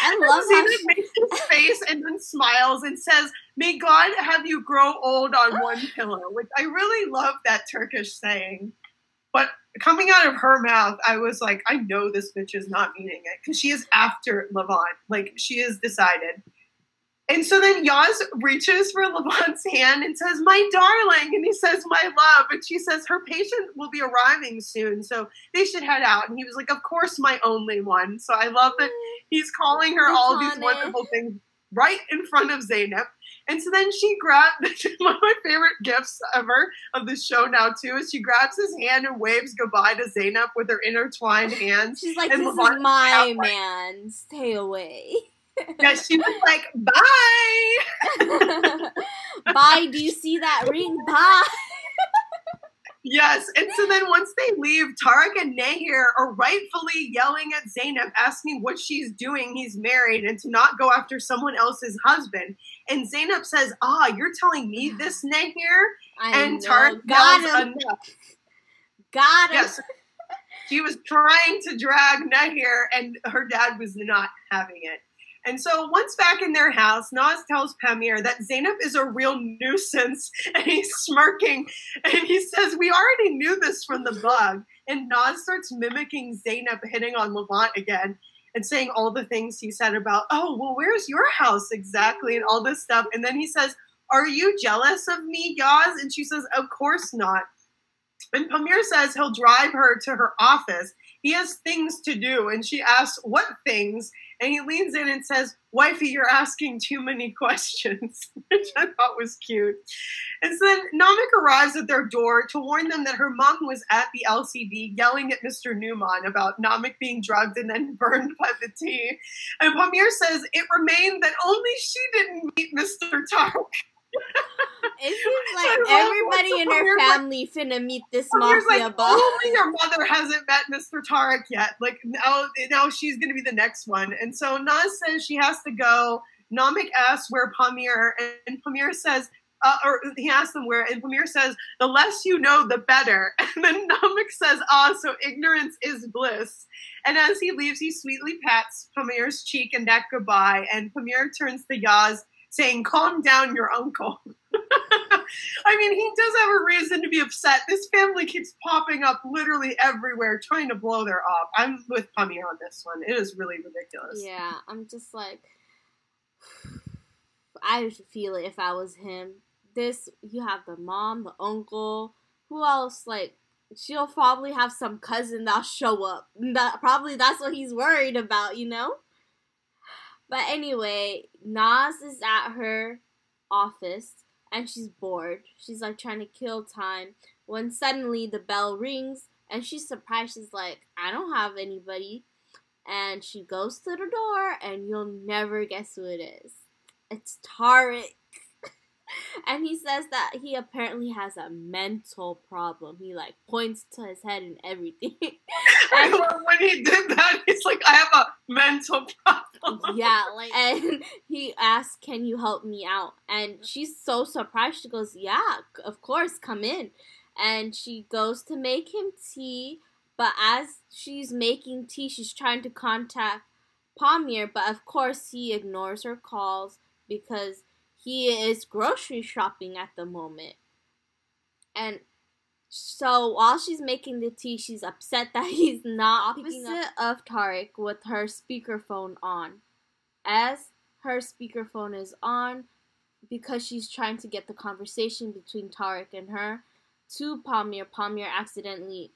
I And love how Zainab she, makes his face and then smiles and says, "May God have you grow old on one pillow." Which I really love that Turkish saying, but coming out of her mouth, I was like, I know this bitch is not meaning it because she is after Levent. Like she is decided. And so then Yaz reaches for Levent's hand and says, My darling. And he says, My love. And she says, Her patient will be arriving soon. So they should head out. And he was like, Of course, my only one. So I love that he's calling her all these wonderful things right in front of Zaynab. And so then she grabbed one of my favorite gifts ever of the show now too is she grabs his hand and waves goodbye to Zaynab with her intertwined hands. she's like, this Levent is my halfway. man. Stay away. Yeah, she was like, "Bye." Bye. Do you see that ring? Bye. Yes, and so then once they leave, Tarik and Nehir are rightfully yelling at Zainab, asking what she's doing. He's married and to not go after someone else's husband. And Zainab says, "Ah, you're telling me this, Nehir?" I And. Tarik Got him. "Enough!" Got him. Yes, she was trying to drag Nehir, and her dad was not having it. And so once back in their house, Naz tells Pamir that Zainab is a real nuisance, and he's smirking, and he says, "We already knew this from the bug." And Naz starts mimicking Zainab hitting on Levent again. And saying all the things he said about, oh, well, where's your house exactly? And all this stuff. And then he says, Are you jealous of me, Yaz? And she says, Of course not. And Pamir says he'll drive her to her office. He has things to do. And she asks, What things? And he leans in and says, Wifey, you're asking too many questions, which I thought was cute. And so then Namik arrives at their door to warn them that her mom was at the LCD yelling at Mr. Newman about Namik being drugged and then burned by the tea. And Pamir says it remained that only she didn't meet Mr. Tarik. It seems like everybody in her weird, like- family finna meet this mafia like, boss. only your mother hasn't met Mr. Tarik yet. Like now, now she's gonna be the next one. And so Naz says she has to go. Namik asks where Pamir, and Pamir says uh, or he asks them where, and Pamir says, "The less you know, the better." And then Namik says, "Ah, so ignorance is bliss." And as he leaves, he sweetly pats Pamir's cheek and neck goodbye, and Pamir turns to Yaz, saying, "Calm down, your uncle." I mean, he does have a reason to be upset. This family keeps popping up literally everywhere, trying to blow their off. I'm with Pamir on this one. It is really ridiculous. Yeah, I'm just like, I feel it if I was him. This, you have the mom, the uncle, who else? Like, she'll probably have some cousin that'll show up. That probably that's what he's worried about, you know. But anyway, Naz is at her office and she's bored. She's like trying to kill time when suddenly the bell rings and she's surprised. She's like, I don't have anybody. And she goes to the door and you'll never guess who it is. It's Tarik. and he says that he apparently has a mental problem. He like points to his head and everything. and when he did that, he's like, I have a mental problem. yeah, like and he asks, Can you help me out? And she's so surprised. She goes, Yeah, of course, come in. And she goes to make him tea, but as she's making tea, she's trying to contact Pamir, but of course he ignores her calls because he is grocery shopping at the moment. And so while she's making the tea, she's upset that he's not opposite of Tarik with her speakerphone on. As her speakerphone is on, because she's trying to get the conversation between Tarik and her to Pamir, Pamir accidentally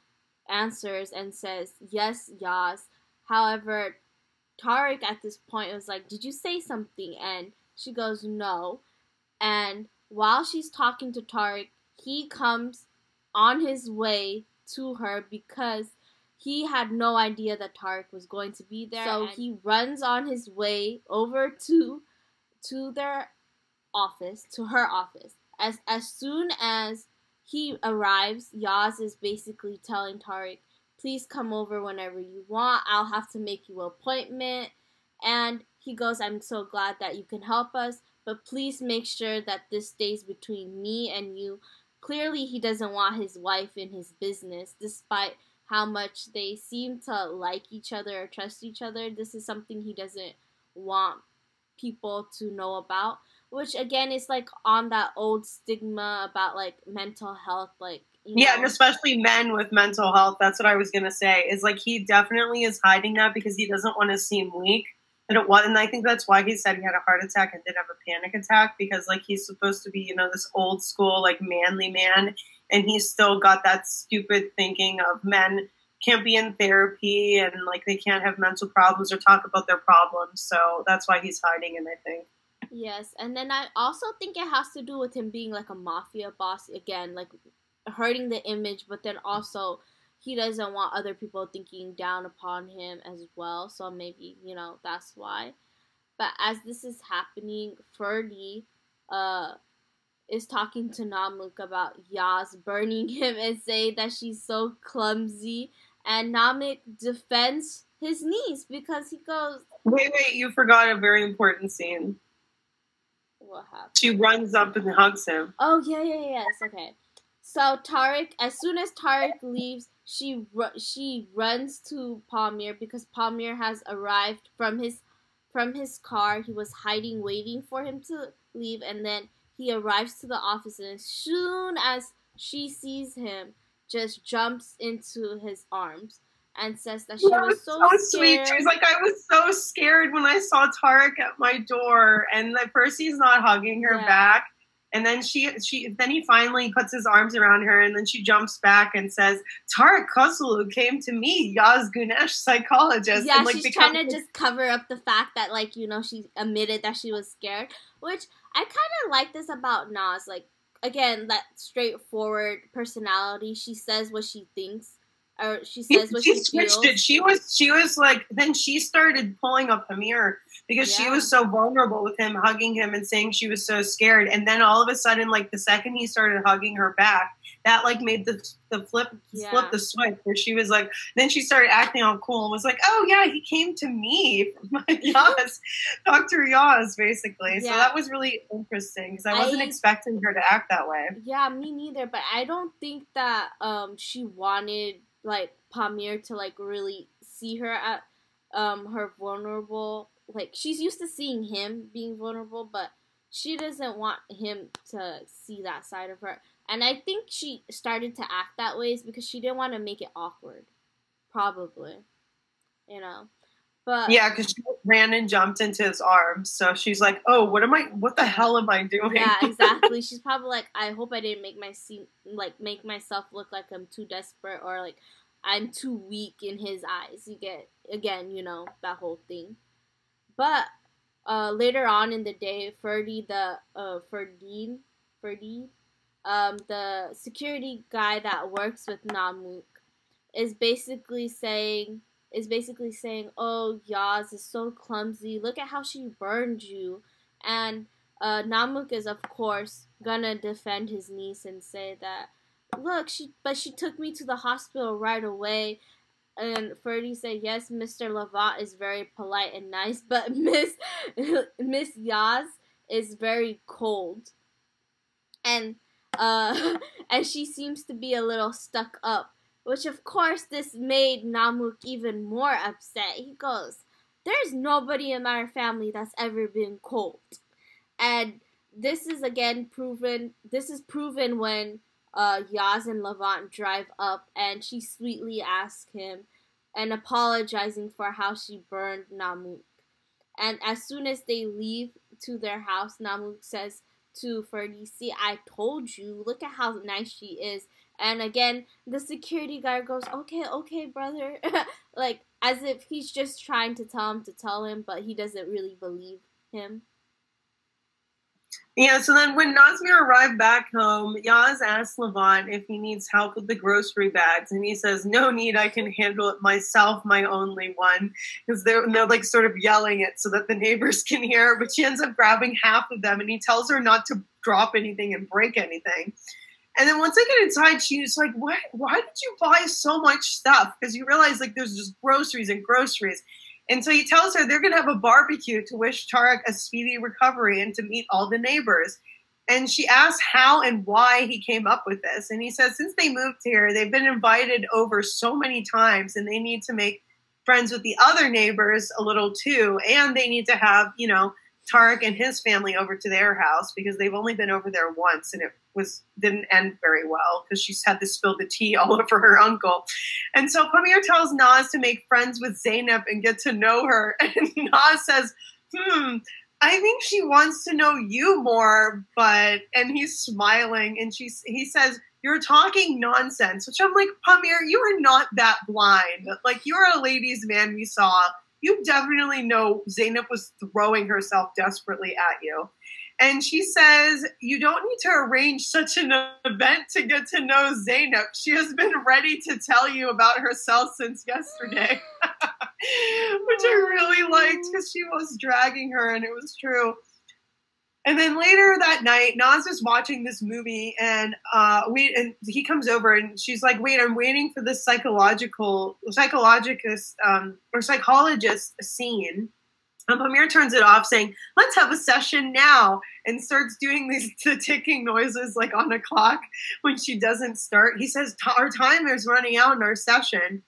answers and says, Yes, Yaz. However, Tarik at this point was like, Did you say something? And she goes, No. And while she's talking to Tarik, he comes on his way to her because he had no idea that Tarik was going to be there. So he runs on his way over to to their office, to her office. As as soon as he arrives, Yaz is basically telling Tarik, please come over whenever you want. I'll have to make you an appointment. And he goes, I'm so glad that you can help us, but please make sure that this stays between me and you. Clearly, he doesn't want his wife in his business, despite how much they seem to like each other or trust each other. This is something he doesn't want people to know about, which again is like on that old stigma about like mental health, like you know. Yeah, and especially men with mental health. That's what I was gonna say. Is like he definitely is hiding that because he doesn't want to seem weak. And it was, and I think that's why he said he had a heart attack and did have a panic attack because like he's supposed to be, you know, this old school like manly man, and he's still got that stupid thinking of men can't be in therapy and like they can't have mental problems or talk about their problems. So that's why he's hiding it, I think. Yes, and then I also think it has to do with him being like a mafia boss again, like hurting the image, but then also he doesn't want other people thinking down upon him as well. So maybe, you know, that's why. But as this is happening, Ferdy uh, is talking to Namuk about Yaz burning him and saying that she's so clumsy. And Namik defends his niece because he goes. Wait, wait, you forgot a very important scene. What happened? She runs up and hugs him. Oh, yeah, yeah, yes, okay. So Tarik, as soon as Tarik leaves, she she runs to Pamir because Pamir has arrived from his from his car. He was hiding, waiting for him to leave, and then he arrives to the office. And as soon as she sees him, just jumps into his arms and says that she was, was so, so sweet. She's like, I was so scared when I saw Tarik at my door, and at first he's not hugging her yeah. back, and then she she then he finally puts his arms around her and then she jumps back and says, Tarik Kozulu came to me, Yaz Gunesh psychologist. Yeah, and, like, she's trying to just cover up the fact that like, you know, she admitted that she was scared. Which I kinda like this about Naz, like again, that straightforward personality. She says what she thinks or she says what she, she switched feels. it. She was she was like then she started pulling up Pamir because yeah. she was so vulnerable with him hugging him and saying she was so scared. And then all of a sudden, like the second he started hugging her back, that like made the the flip Yeah. flip the switch where she was like then she started acting all cool and was like oh yeah he came to me Yaz Dr. Yaz basically so that was really interesting because I wasn't I- expecting her to act that way Yeah, me neither. But I don't think that um she wanted like Pamir to like really see her at um her vulnerable. Like she's used to seeing him being vulnerable, but she doesn't want him to see that side of her. And I think she started to act that way is because she didn't want to make it awkward. Probably, you know. But yeah because she ran and jumped into his arms so she's like oh what am I what the hell am I doing Yeah, exactly. She's probably like, I hope I didn't make my seem like make myself look like I'm too desperate or like I'm too weak in his eyes. You get again, you know that whole thing. But uh, later on in the day, Ferdy the uh, Ferdine, Ferdy, um, the security guy that works with Namuk, is basically saying is basically saying, "Oh, Yaz is so clumsy. Look at how she burned you." And uh, Namuk is of course gonna defend his niece and say that, "Look, she but she took me to the hospital right away." And Ferdy said, "Yes, Mr. Levent is very polite and nice, but Miss Miss Yaz is very cold." And uh, and she seems to be a little stuck up which of course this made Namuk even more upset. He goes, "There's nobody in our family that's ever been cold," and this is again proven. This is proven when uh, Yaz and Levent drive up, and she sweetly asks him and apologizing for how she burned Namuk. And as soon as they leave to their house, Namuk says to Ferdy, "See, I told you. Look at how nice she is." And again, the security guard goes, "Okay, okay, brother," like as if he's just trying to tell him to tell him, but he doesn't really believe him. Yeah, so then when Nazmir arrived back home, Yaz asks Levent if he needs help with the grocery bags, and he says, "No need, I can handle it myself, my only one." Because they're they're like sort of yelling it so that the neighbors can hear, but she ends up grabbing half of them, and he tells her not to drop anything and break anything. And then once I get inside, she's like, "What? Why did you buy so much stuff?" Because you realize like there's just groceries and groceries. And so he tells her they're going to have a barbecue to wish Tarik a speedy recovery and to meet all the neighbors. And she asks how and why he came up with this. And he says since they moved here, they've been invited over so many times and they need to make friends with the other neighbors a little too. And they need to have, you know, Tarik and his family over to their house because they've only been over there once and it was didn't end very well because she's had to spill the tea all over her uncle. And so Pamir tells Naz to make friends with Zainab and get to know her. And Naz says, hmm, I think she wants to know you more, but and he's smiling and she's he says, You're talking nonsense, which I'm like, Pamir, you are not that blind. Like you're a ladies' man we saw. You definitely know Zainab was throwing herself desperately at you. And she says, You don't need to arrange such an event to get to know Zainab. She has been ready to tell you about herself since yesterday. Which I really liked because she was dragging her and it was true. And then later that night, Naz is watching this movie, and uh, we and he comes over, and she's like, "Wait, I'm waiting for this psychological, psychologist um, or psychologist scene." And Pamir turns it off, saying, "Let's have a session now," and starts doing these the ticking noises like on a clock when she doesn't start. He says, "Our time is running out in our session."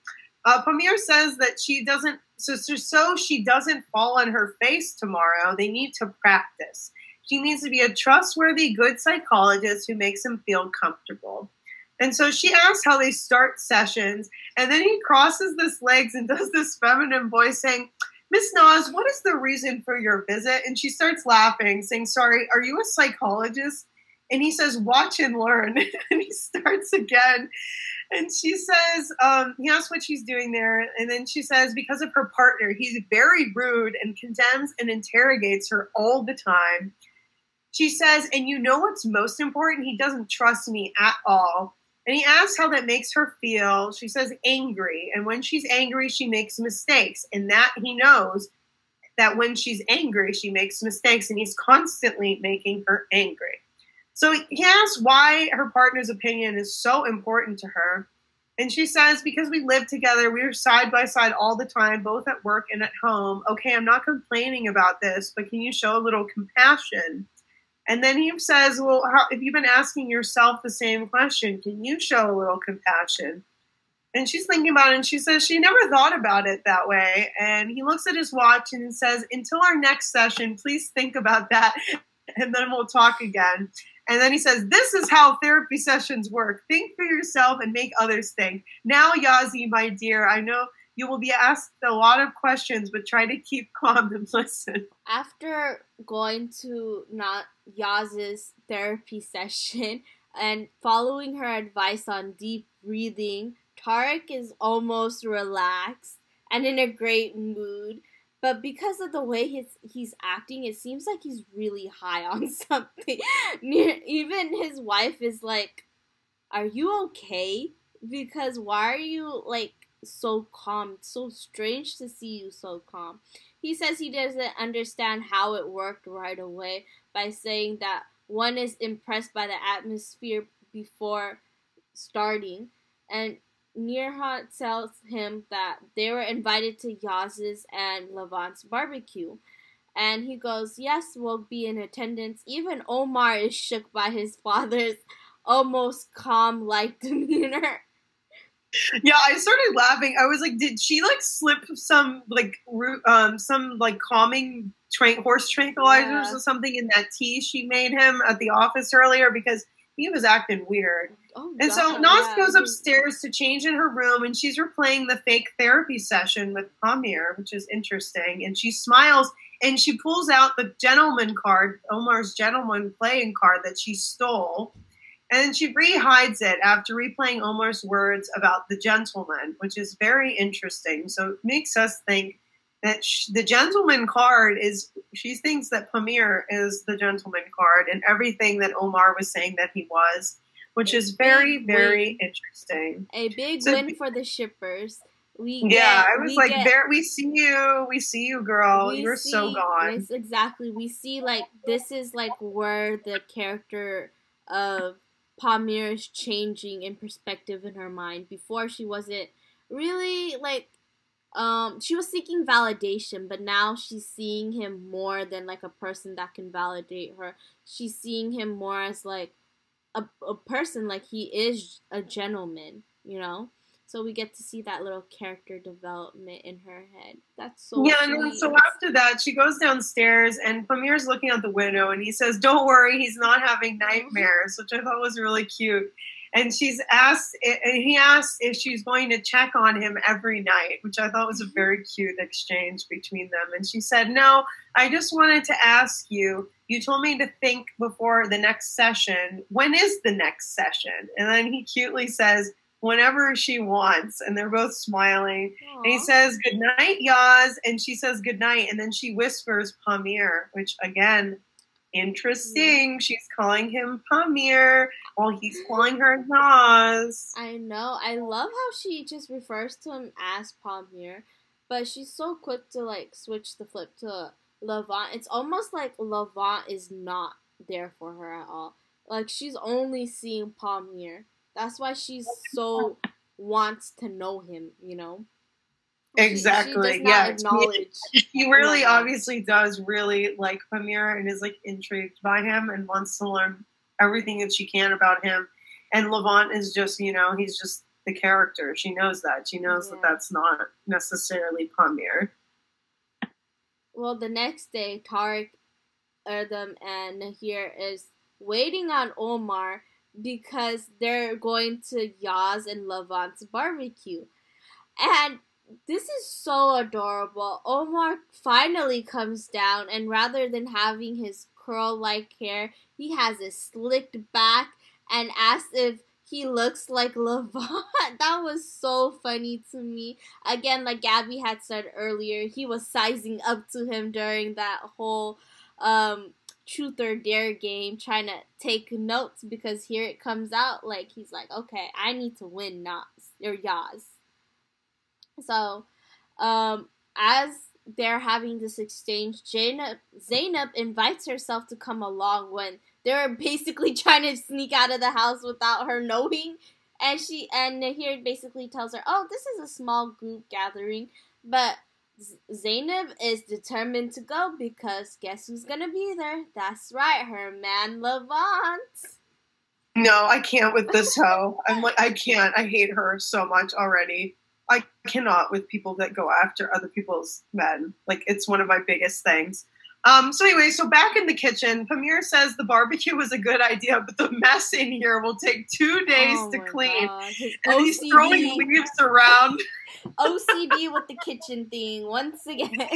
Uh, Pamir says that she doesn't, so, so so she doesn't fall on her face tomorrow. They need to practice. She needs to be a trustworthy, good psychologist who makes him feel comfortable. And so she asks how they start sessions, and then he crosses his legs and does this feminine voice saying, Miss Naz, what is the reason for your visit? And she starts laughing, saying, Sorry, are you a psychologist? And he says, Watch and learn. and he starts again. And she says, um, he asks what she's doing there. And then she says, because of her partner, he's very rude and condemns and interrogates her all the time. She says, and you know what's most important? He doesn't trust me at all. And he asks how that makes her feel. She says, angry. And when she's angry, she makes mistakes. And that he knows that when she's angry, she makes mistakes. And he's constantly making her angry. So he asks why her partner's opinion is so important to her. And she says, because we live together, we are side by side all the time, both at work and at home. Okay, I'm not complaining about this, but can you show a little compassion? And then he says, well, how, if you've been asking yourself the same question, can you show a little compassion? And she's thinking about it and she says she never thought about it that way. And he looks at his watch and says, Until our next session, please think about that and then we'll talk again. And then he says, This is how therapy sessions work. Think for yourself and make others think. Now, Yazi, my dear, I know you will be asked a lot of questions, but try to keep calm and listen. After going to not Yaz's therapy session and following her advice on deep breathing, Tarik is almost relaxed and in a great mood. But because of the way he's he's acting, it seems like he's really high on something. Even his wife is like, "Are you okay? Because why are you like so calm? It's so strange to see you so calm." He says he doesn't understand how it worked right away by saying that one is impressed by the atmosphere before starting, and Nearhot tells him that they were invited to Yaz's and Levent's barbecue. And he goes, Yes, we'll be in attendance. Even Omar is shook by his father's almost calm like demeanor. Yeah, I started laughing. I was like, did she like slip some like um some like calming tra- horse tranquilizers yeah. or something in that tea she made him at the office earlier because he was acting weird. Oh, and God, so Naz yeah. goes upstairs to change in her room, and she's replaying the fake therapy session with Pamir, which is interesting. And she smiles and she pulls out the gentleman card, Omar's gentleman playing card that she stole. And she rehides it after replaying Omar's words about the gentleman, which is very interesting. So it makes us think that sh- the gentleman card is she thinks that Pamir is the gentleman card and everything that Omar was saying that he was, which a is very very win. interesting. A big so, win for the shippers. We yeah, get, I was like, get, there. We see you. We see you, girl. You're see, so gone. Exactly. We see like this is like where the character of Pamir is changing in perspective in her mind. Before she wasn't really like um she was seeking validation but now she's seeing him more than like a person that can validate her she's seeing him more as like a, a person like he is a gentleman you know so we get to see that little character development in her head. That's so yeah sweet. and so after that she goes downstairs and pamir's looking out the window and he says don't worry he's not having nightmares which i thought was really cute. And she's asked and he asked if she's going to check on him every night which i thought was a mm-hmm. very cute exchange between them. And she said no i just wanted to ask you you told me to think before the next session. When is the next session? And then he cutely says whenever she wants and they're both smiling Aww. and he says good night yaz and she says good night and then she whispers pamir which again Interesting. Mm-hmm. She's calling him Pamir while he's calling her Naz. I know. I love how she just refers to him as Pamir, but she's so quick to like switch the flip to Levent. It's almost like Levent is not there for her at all. Like she's only seeing Pamir. That's why she's so wants to know him, you know? Exactly. She, she yeah. He, he really obviously does really like Pamir and is like intrigued by him and wants to learn everything that she can about him. And Levent is just, you know, he's just the character. She knows that. She knows yeah. that that's not necessarily Pamir. Well, the next day, Tarik, Erdem, and Nehir is waiting on Omar because they're going to Yaz and Levent's barbecue. And this is so adorable. Omar finally comes down, and rather than having his curl like hair, he has it slicked back and asks if he looks like Levent. that was so funny to me. Again, like Gabby had said earlier, he was sizing up to him during that whole um, truth or dare game, trying to take notes because here it comes out like he's like, okay, I need to win Naz or Yaz. So, um, as they're having this exchange, Zainab, Zainab invites herself to come along when they're basically trying to sneak out of the house without her knowing. And she and Nehir basically tells her, "Oh, this is a small group gathering, but Zainab is determined to go because guess who's gonna be there? That's right, her man Levent." No, I can't with this hoe. I'm like, I can't. I hate her so much already. I cannot with people that go after other people's men. Like, it's one of my biggest things. Um, so anyway, so back in the kitchen, Pamir says the barbecue was a good idea, but the mess in here will take two days Oh to clean. God, And he's throwing leaves around. OCD with the kitchen thing once again.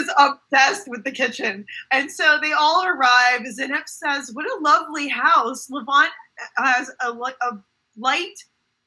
Is obsessed with the kitchen. And so they all arrive. Zineb says, What a lovely house. Levent has a, a light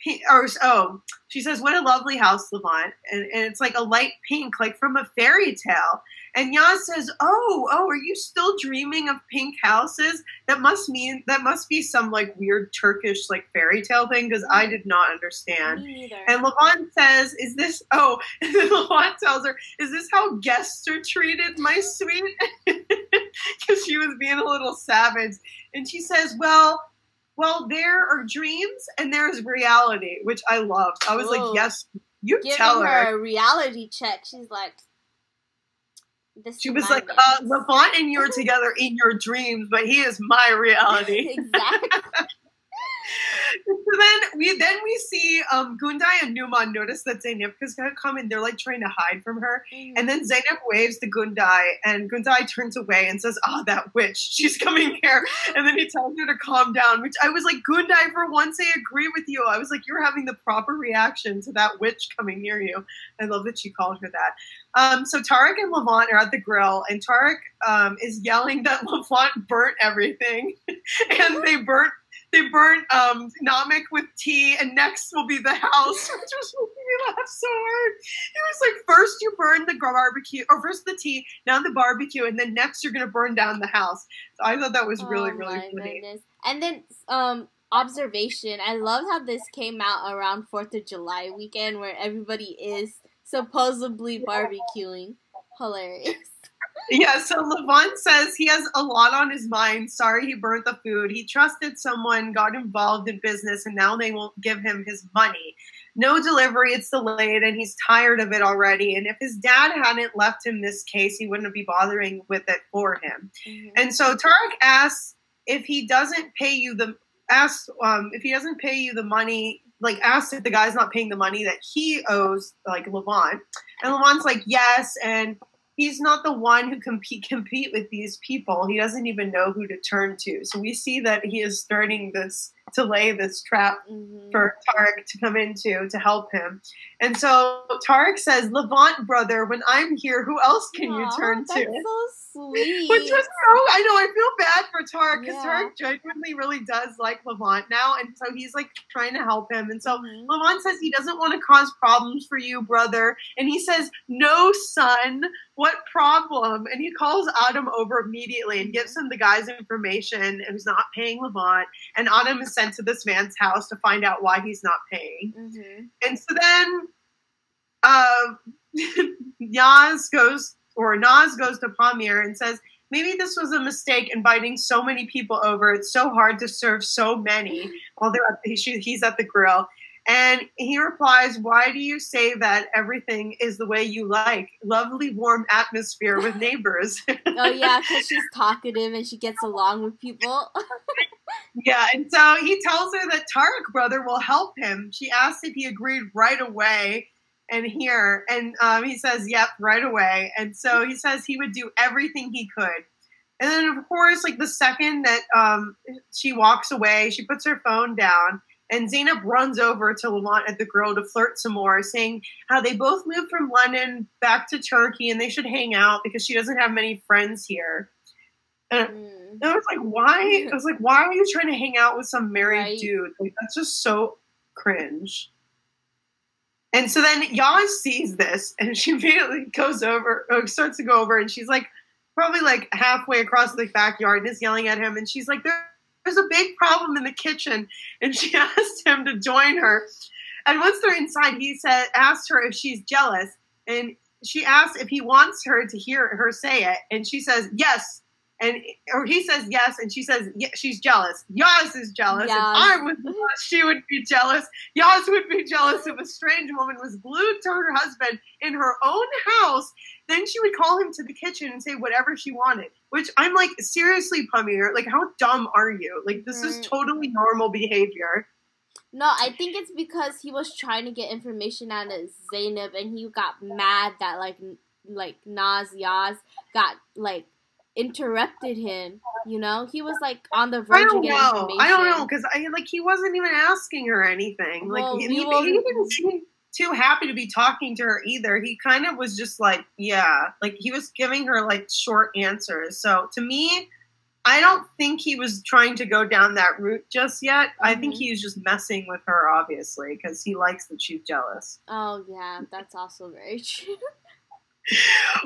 pink, or oh, she says, What a lovely house, Levent. And, and it's like a light pink, like from a fairy tale. And Yaz says, Oh, oh, are you still dreaming of pink houses? That must mean, that must be some like weird Turkish like fairy tale thing because I did not understand. Me neither. And Levent says, "Is this?" Oh, and then Levent tells her, "Is this how guests are treated, my sweet?" Because she was being a little savage, and she says, "Well, well, there are dreams and there's reality," which I loved. I was Whoa. like, oh. "Yes, you Giving tell her her." a reality check. She's like, this She was like, uh, "Levent and you are together in your dreams, but he is my reality." exactly. So then we then we see um, Gundai and Numan notice that Zainabka's gonna come and they're like trying to hide from her. And then Zainab waves to Gundai, and Gundai turns away and says, "Oh, that witch! She's coming here." And then he tells her to calm down. Which I was like, Gundai, for once I agree with you. I was like, you're having the proper reaction to that witch coming near you. I love that she called her that. Um, so Tarik and Levent are at the grill, and Tarik um, is yelling that Levent burnt everything, and they burnt. They burnt um, Namek with tea, and next will be the house, which was making me laugh so hard. It was like first you burn the barbecue, or first the tea, now the barbecue, and then next you're gonna burn down the house. So I thought that was really, oh really my funny. goodness. And then um observation. I love how this came out around Fourth of July weekend where everybody is supposedly barbecuing. Hilarious. Yeah, so Levent says he has a lot on his mind. Sorry he burnt the food. He trusted someone, got involved in business, and now they won't give him his money. No delivery, it's delayed, and he's tired of it already. And if his dad hadn't left him this case, he wouldn't be bothering with it for him. Mhm. And so Tarik asks if he doesn't pay you the asks um, if he doesn't pay you the money, like asks if the guy's not paying the money that he owes, like Levent. And Levent's like yes, and he's not the one who compete compete with these people. He doesn't even know who to turn to. So we see that he is starting this to lay this trap Mhm. for Tarik to come into to help him. And so Tarik says, Levent brother, when I'm here, who else can you turn to? so sweet. Which was so I know I feel bad for Tarik because Yeah. Tarik genuinely really does like Levent now, and so he's like trying to help him. And so Mhm. Levent says he doesn't want to cause problems for you, brother, and he says, "No, son, what problem?" And he calls Adam over immediately and gives him the guy's information, who's not paying Levent. And Adam is sent to this man's house to find out why he's not paying. Mhm. And so then uh, Yaz goes, or Naz goes to Pamir and says, maybe this was a mistake inviting so many people over. It's so hard to serve so many while they're at, he, he's at the grill. And he replies, Why do you say that everything is the way you like? Lovely, warm atmosphere with neighbors. Oh yeah, because she's talkative and she gets along with people. Yeah, and so he tells her that Tarik brother will help him. She asks if he agreed right away and here, and um, he says, "Yep, right away." And so he says he would do everything he could. And then, of course, like the second that um, she walks away, she puts her phone down, and Zainab runs over to Levent at the grill to flirt some more, saying how they both moved from London back to Turkey and they should hang out because she doesn't have many friends here. And Mm. I was like, why? I was like, why are you trying to hang out with some married Right. dude? Like, that's just so cringe. And so then Yaz sees this and she immediately goes over, or starts to go over, and she's like, probably like halfway across the backyard and is yelling at him. And she's like, there, there's a big problem in the kitchen. And she asked him to join her. And once they're inside, he said, asked her if she's jealous. And she asks if he wants her to hear her say it. And she says, yes, and or he says yes, and she says yeah, she's jealous. Yaz is jealous. If Yaz. I was jealous, she would be jealous. Yaz would be jealous if a strange woman was glued to her husband in her own house. Then she would call him to the kitchen and say whatever she wanted. Which I'm like, seriously, Pamir, like how dumb are you? Like this is Mm. totally normal behavior. No, I think it's because he was trying to get information out of Zainab, and he got mad that like like Naz Yaz got like interrupted him. You know, he was like on the verge of don't getting know. information. I don't know because I like he wasn't even asking her anything. Like Well, he, he, will- he too happy to be talking to her either. He kind of was just like, yeah, like he was giving her like short answers. So to me, I don't think he was trying to go down that route just yet. I think Mhm. he's just messing with her, obviously, because he likes that she's jealous. Oh yeah, that's also very true.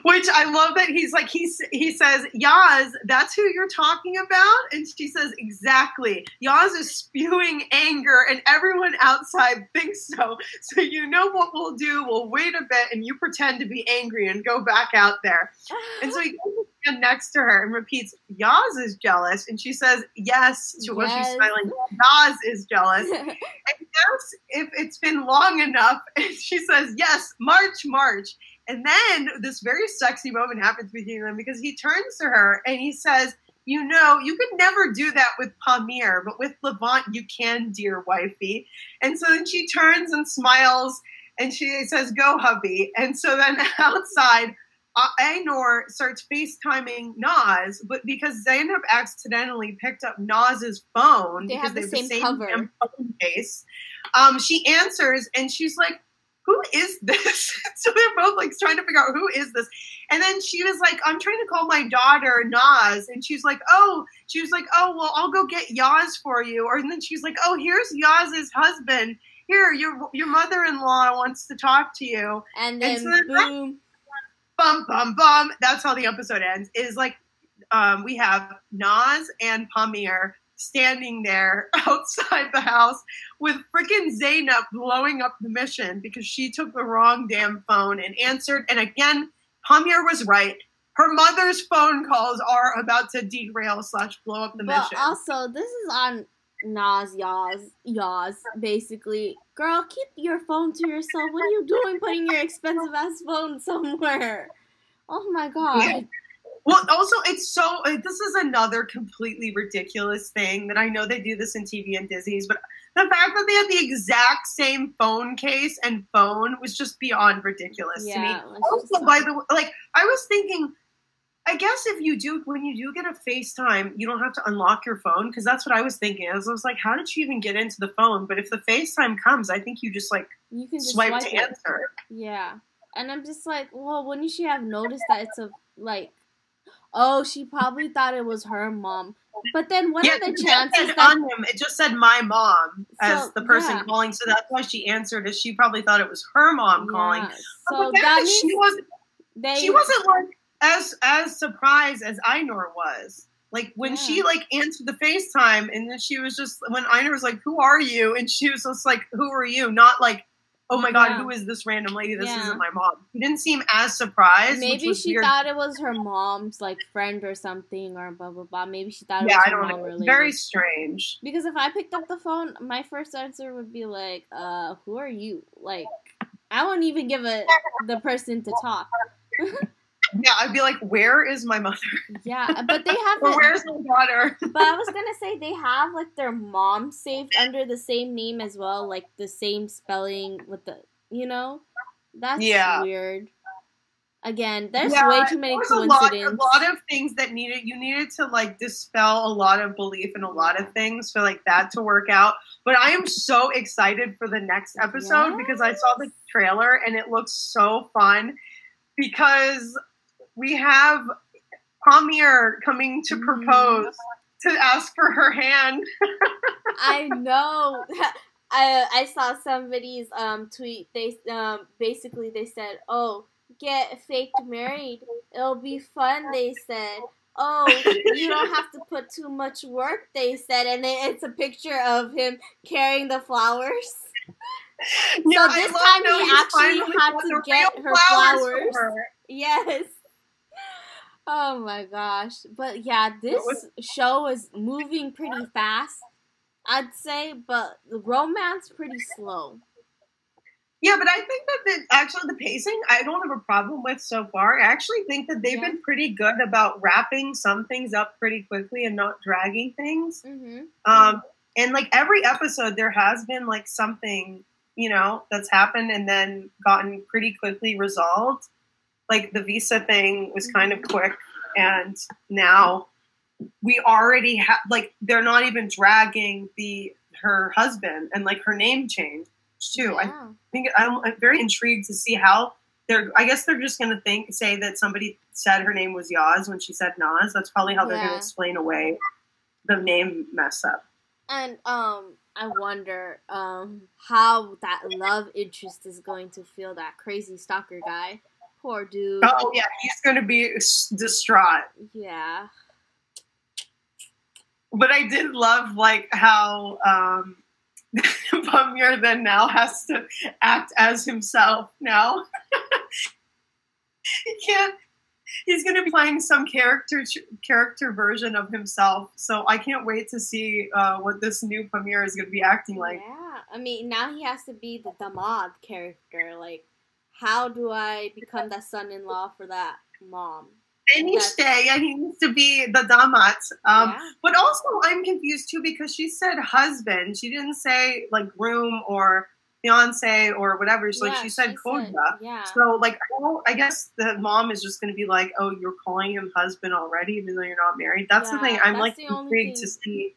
Which I love that he's like he he says, Yaz, that's who you're talking about, and she says exactly. Yaz is spewing anger, and everyone outside thinks so. So you know what we'll do? We'll wait a bit, and you pretend to be angry and go back out there. And so he goes stand next to her and repeats, Yaz is jealous, and she says yes to what she's smiling. Yaz is jealous. And yes, if it's been long enough, and she says, yes, March, March. And then this very sexy moment happens between them because he turns to her and he says, You know, you could never do that with Pamir, but with Levent, you can, dear wifey. And so then she turns and smiles and she says, Go, hubby. And so then outside, Ainur starts FaceTiming Naz, but because Zainab accidentally picked up Naz's phone They have the they have same cover. phone case, um, she answers and she's like, "Who is this?" so they're both like trying to figure out who is this. And then she was like, "I'm trying to call my daughter Naz," and she's like, "Oh," she was like, "Oh, well, I'll go get Yaz for you." Or and then she's like, "Oh, here's Yaz's husband." Here, your your mother-in-law wants to talk to you and then so then- boom. bum bum bum. That's how the episode ends. Is like um, we have Naz and Pamir standing there outside the house with freaking Zainab blowing up the mission because she took the wrong damn phone and answered. And again, Pamir was right. Her mother's phone calls are about to derail slash blow up the But mission. also, this is on Naz Yaz Yaz basically. Girl, keep your phone to yourself. What are you doing putting your expensive ass phone somewhere? Oh my god. Yeah. Well, also, it's so. This is another completely ridiculous thing that I know they do this in TV and dizis, but the fact that they had the exact same phone case and phone was just beyond ridiculous to me. Also, by the way, like I was thinking, I guess if you do when you do get a FaceTime, you don't have to unlock your phone because that's what I was thinking. I was, I was like, how did she even get into the phone? But if the FaceTime comes, I think you just like You can just swipe, swipe to it. answer. Yeah. And I'm just like, well, wouldn't she have noticed that it's a like oh, she probably thought it was her mom. But then what yeah, are the chances that on him, it just said my mom as So, the person yeah. calling, so that's why she answered. Is she probably thought it was her mom calling? Yeah, But So then that she wasn't. they She wasn't like as as surprised as Einor was. Like when she like answered the FaceTime, and then she was just when Einor was like, "Who are you?" and she was just like, "Who are you?" Not like, "Oh my god, Yeah. who is this random lady? This Yeah. isn't my mom." She didn't seem as surprised. Maybe was she weird. thought it was her mom's like friend or something or blah blah blah. Maybe she thought it Yeah, was I her don't mom know. Related. Very strange. Because if I picked up the phone, my first answer would be like, uh, who are you? Like I wouldn't even give a the person to talk. Yeah, I'd be like, "Where is my mother? Yeah, but they have Or where's my daughter?" But I was gonna say they have like their mom saved under the same name as well, like the same spelling with the, you know, that's Yeah. weird. Again, there's Yeah, way too many coincidences. a lot, a lot of things that needed you needed to like dispel a lot of belief in a lot of things for like that to work out. But I am so excited for the next episode because I saw the trailer and it looks so fun because we have Pamir coming to Mhm. propose to ask for her hand. I know. I I saw somebody's um tweet. They um basically they said, "Oh, get faked married. It'll be fun." They said. Oh, you don't have to put too much work. They said, and it's a picture of him carrying the flowers. Yeah, this time he actually had to get her flowers. her. Yes. Oh my gosh. But yeah, this was- show is moving pretty fast, I'd say, but the romance pretty slow. Yeah, but I think that the actually the pacing I don't have a problem with so far. I actually think that they've Yeah. been pretty good about wrapping some things up pretty quickly and not dragging things. Mm-hmm. Um, and like every episode, there has been like something you know that's happened and then gotten pretty quickly resolved. Like the visa thing was kind of quick, and now we already have like they're not even dragging the her husband and like her name change too. I think I'm, I'm very intrigued to see how they're. I guess they're just to think say that somebody said her name was Yaz when she said Nas. That's probably how they're gonna explain away the name mess up. And um I wonder um how that love interest is going to feel that crazy stalker guy. Poor dude. Oh yeah, he's to be distraught. Yeah. But I did love like how um, Pamir then now has to act as himself now. he can't. He's going to be playing some character character version of himself. So I can't wait to see uh, what this new Pamir is going to be acting like. yeah. I mean, now he has to be the Damad character. Like, how do I become that son-in-law for that mom? Stay, and he needs to be the damat. Um, yeah. But also, I'm confused too because she said husband. She didn't say like groom or fiance or whatever. So like she said koja. yeah. So like, I guess the mom is just going to be like, "Oh, you're calling him husband already, even though you're not married." That's the thing. I'm like intrigued to see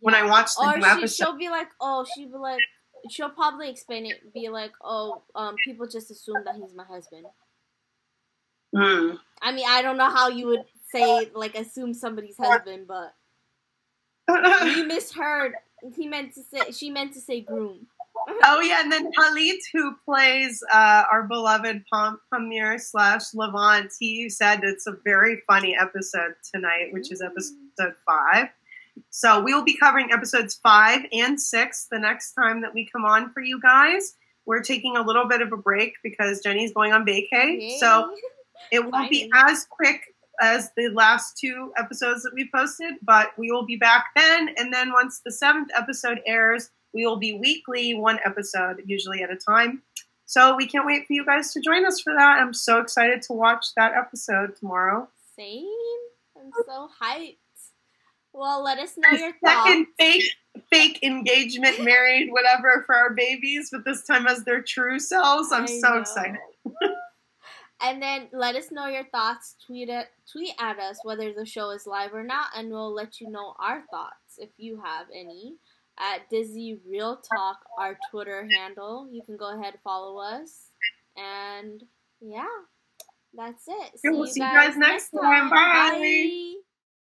when I watch the or new she, episode. she'll be like, oh, she'll be like, she'll probably explain it, be like, oh, um, people just assume that he's my husband. Hmm. I mean, I don't know how you would say like assume somebody's husband, but we misheard. He meant to say she meant to say groom. oh yeah, and then Halit, who plays uh, our beloved Pam- Pamir slash Levent, he said it's a very funny episode tonight, which is episode five. So we will be covering episodes five and six the next time that we come on for you guys. We're taking a little bit of a break because Jenny's going on vacay, Yay. so it won't be as quick as the last two episodes that we posted, but we will be back then. And then once the seventh episode airs, we will be weekly, one episode usually at a time. So we can't wait for you guys to join us for that. I'm so excited to watch that episode tomorrow. Same. I'm so hyped. Well, let us know your thoughts. Second fake fake engagement, married, whatever for our babies, but this time as their true selves. I'm I so know. excited. And then let us know your thoughts. Tweet it, tweet at us whether the show is live or not, and we'll let you know our thoughts if you have any. At Dizi Real Talk, our Twitter handle. You can go ahead follow us. And yeah, that's it. Yeah, we'll see you guys next time. Bye. Bye.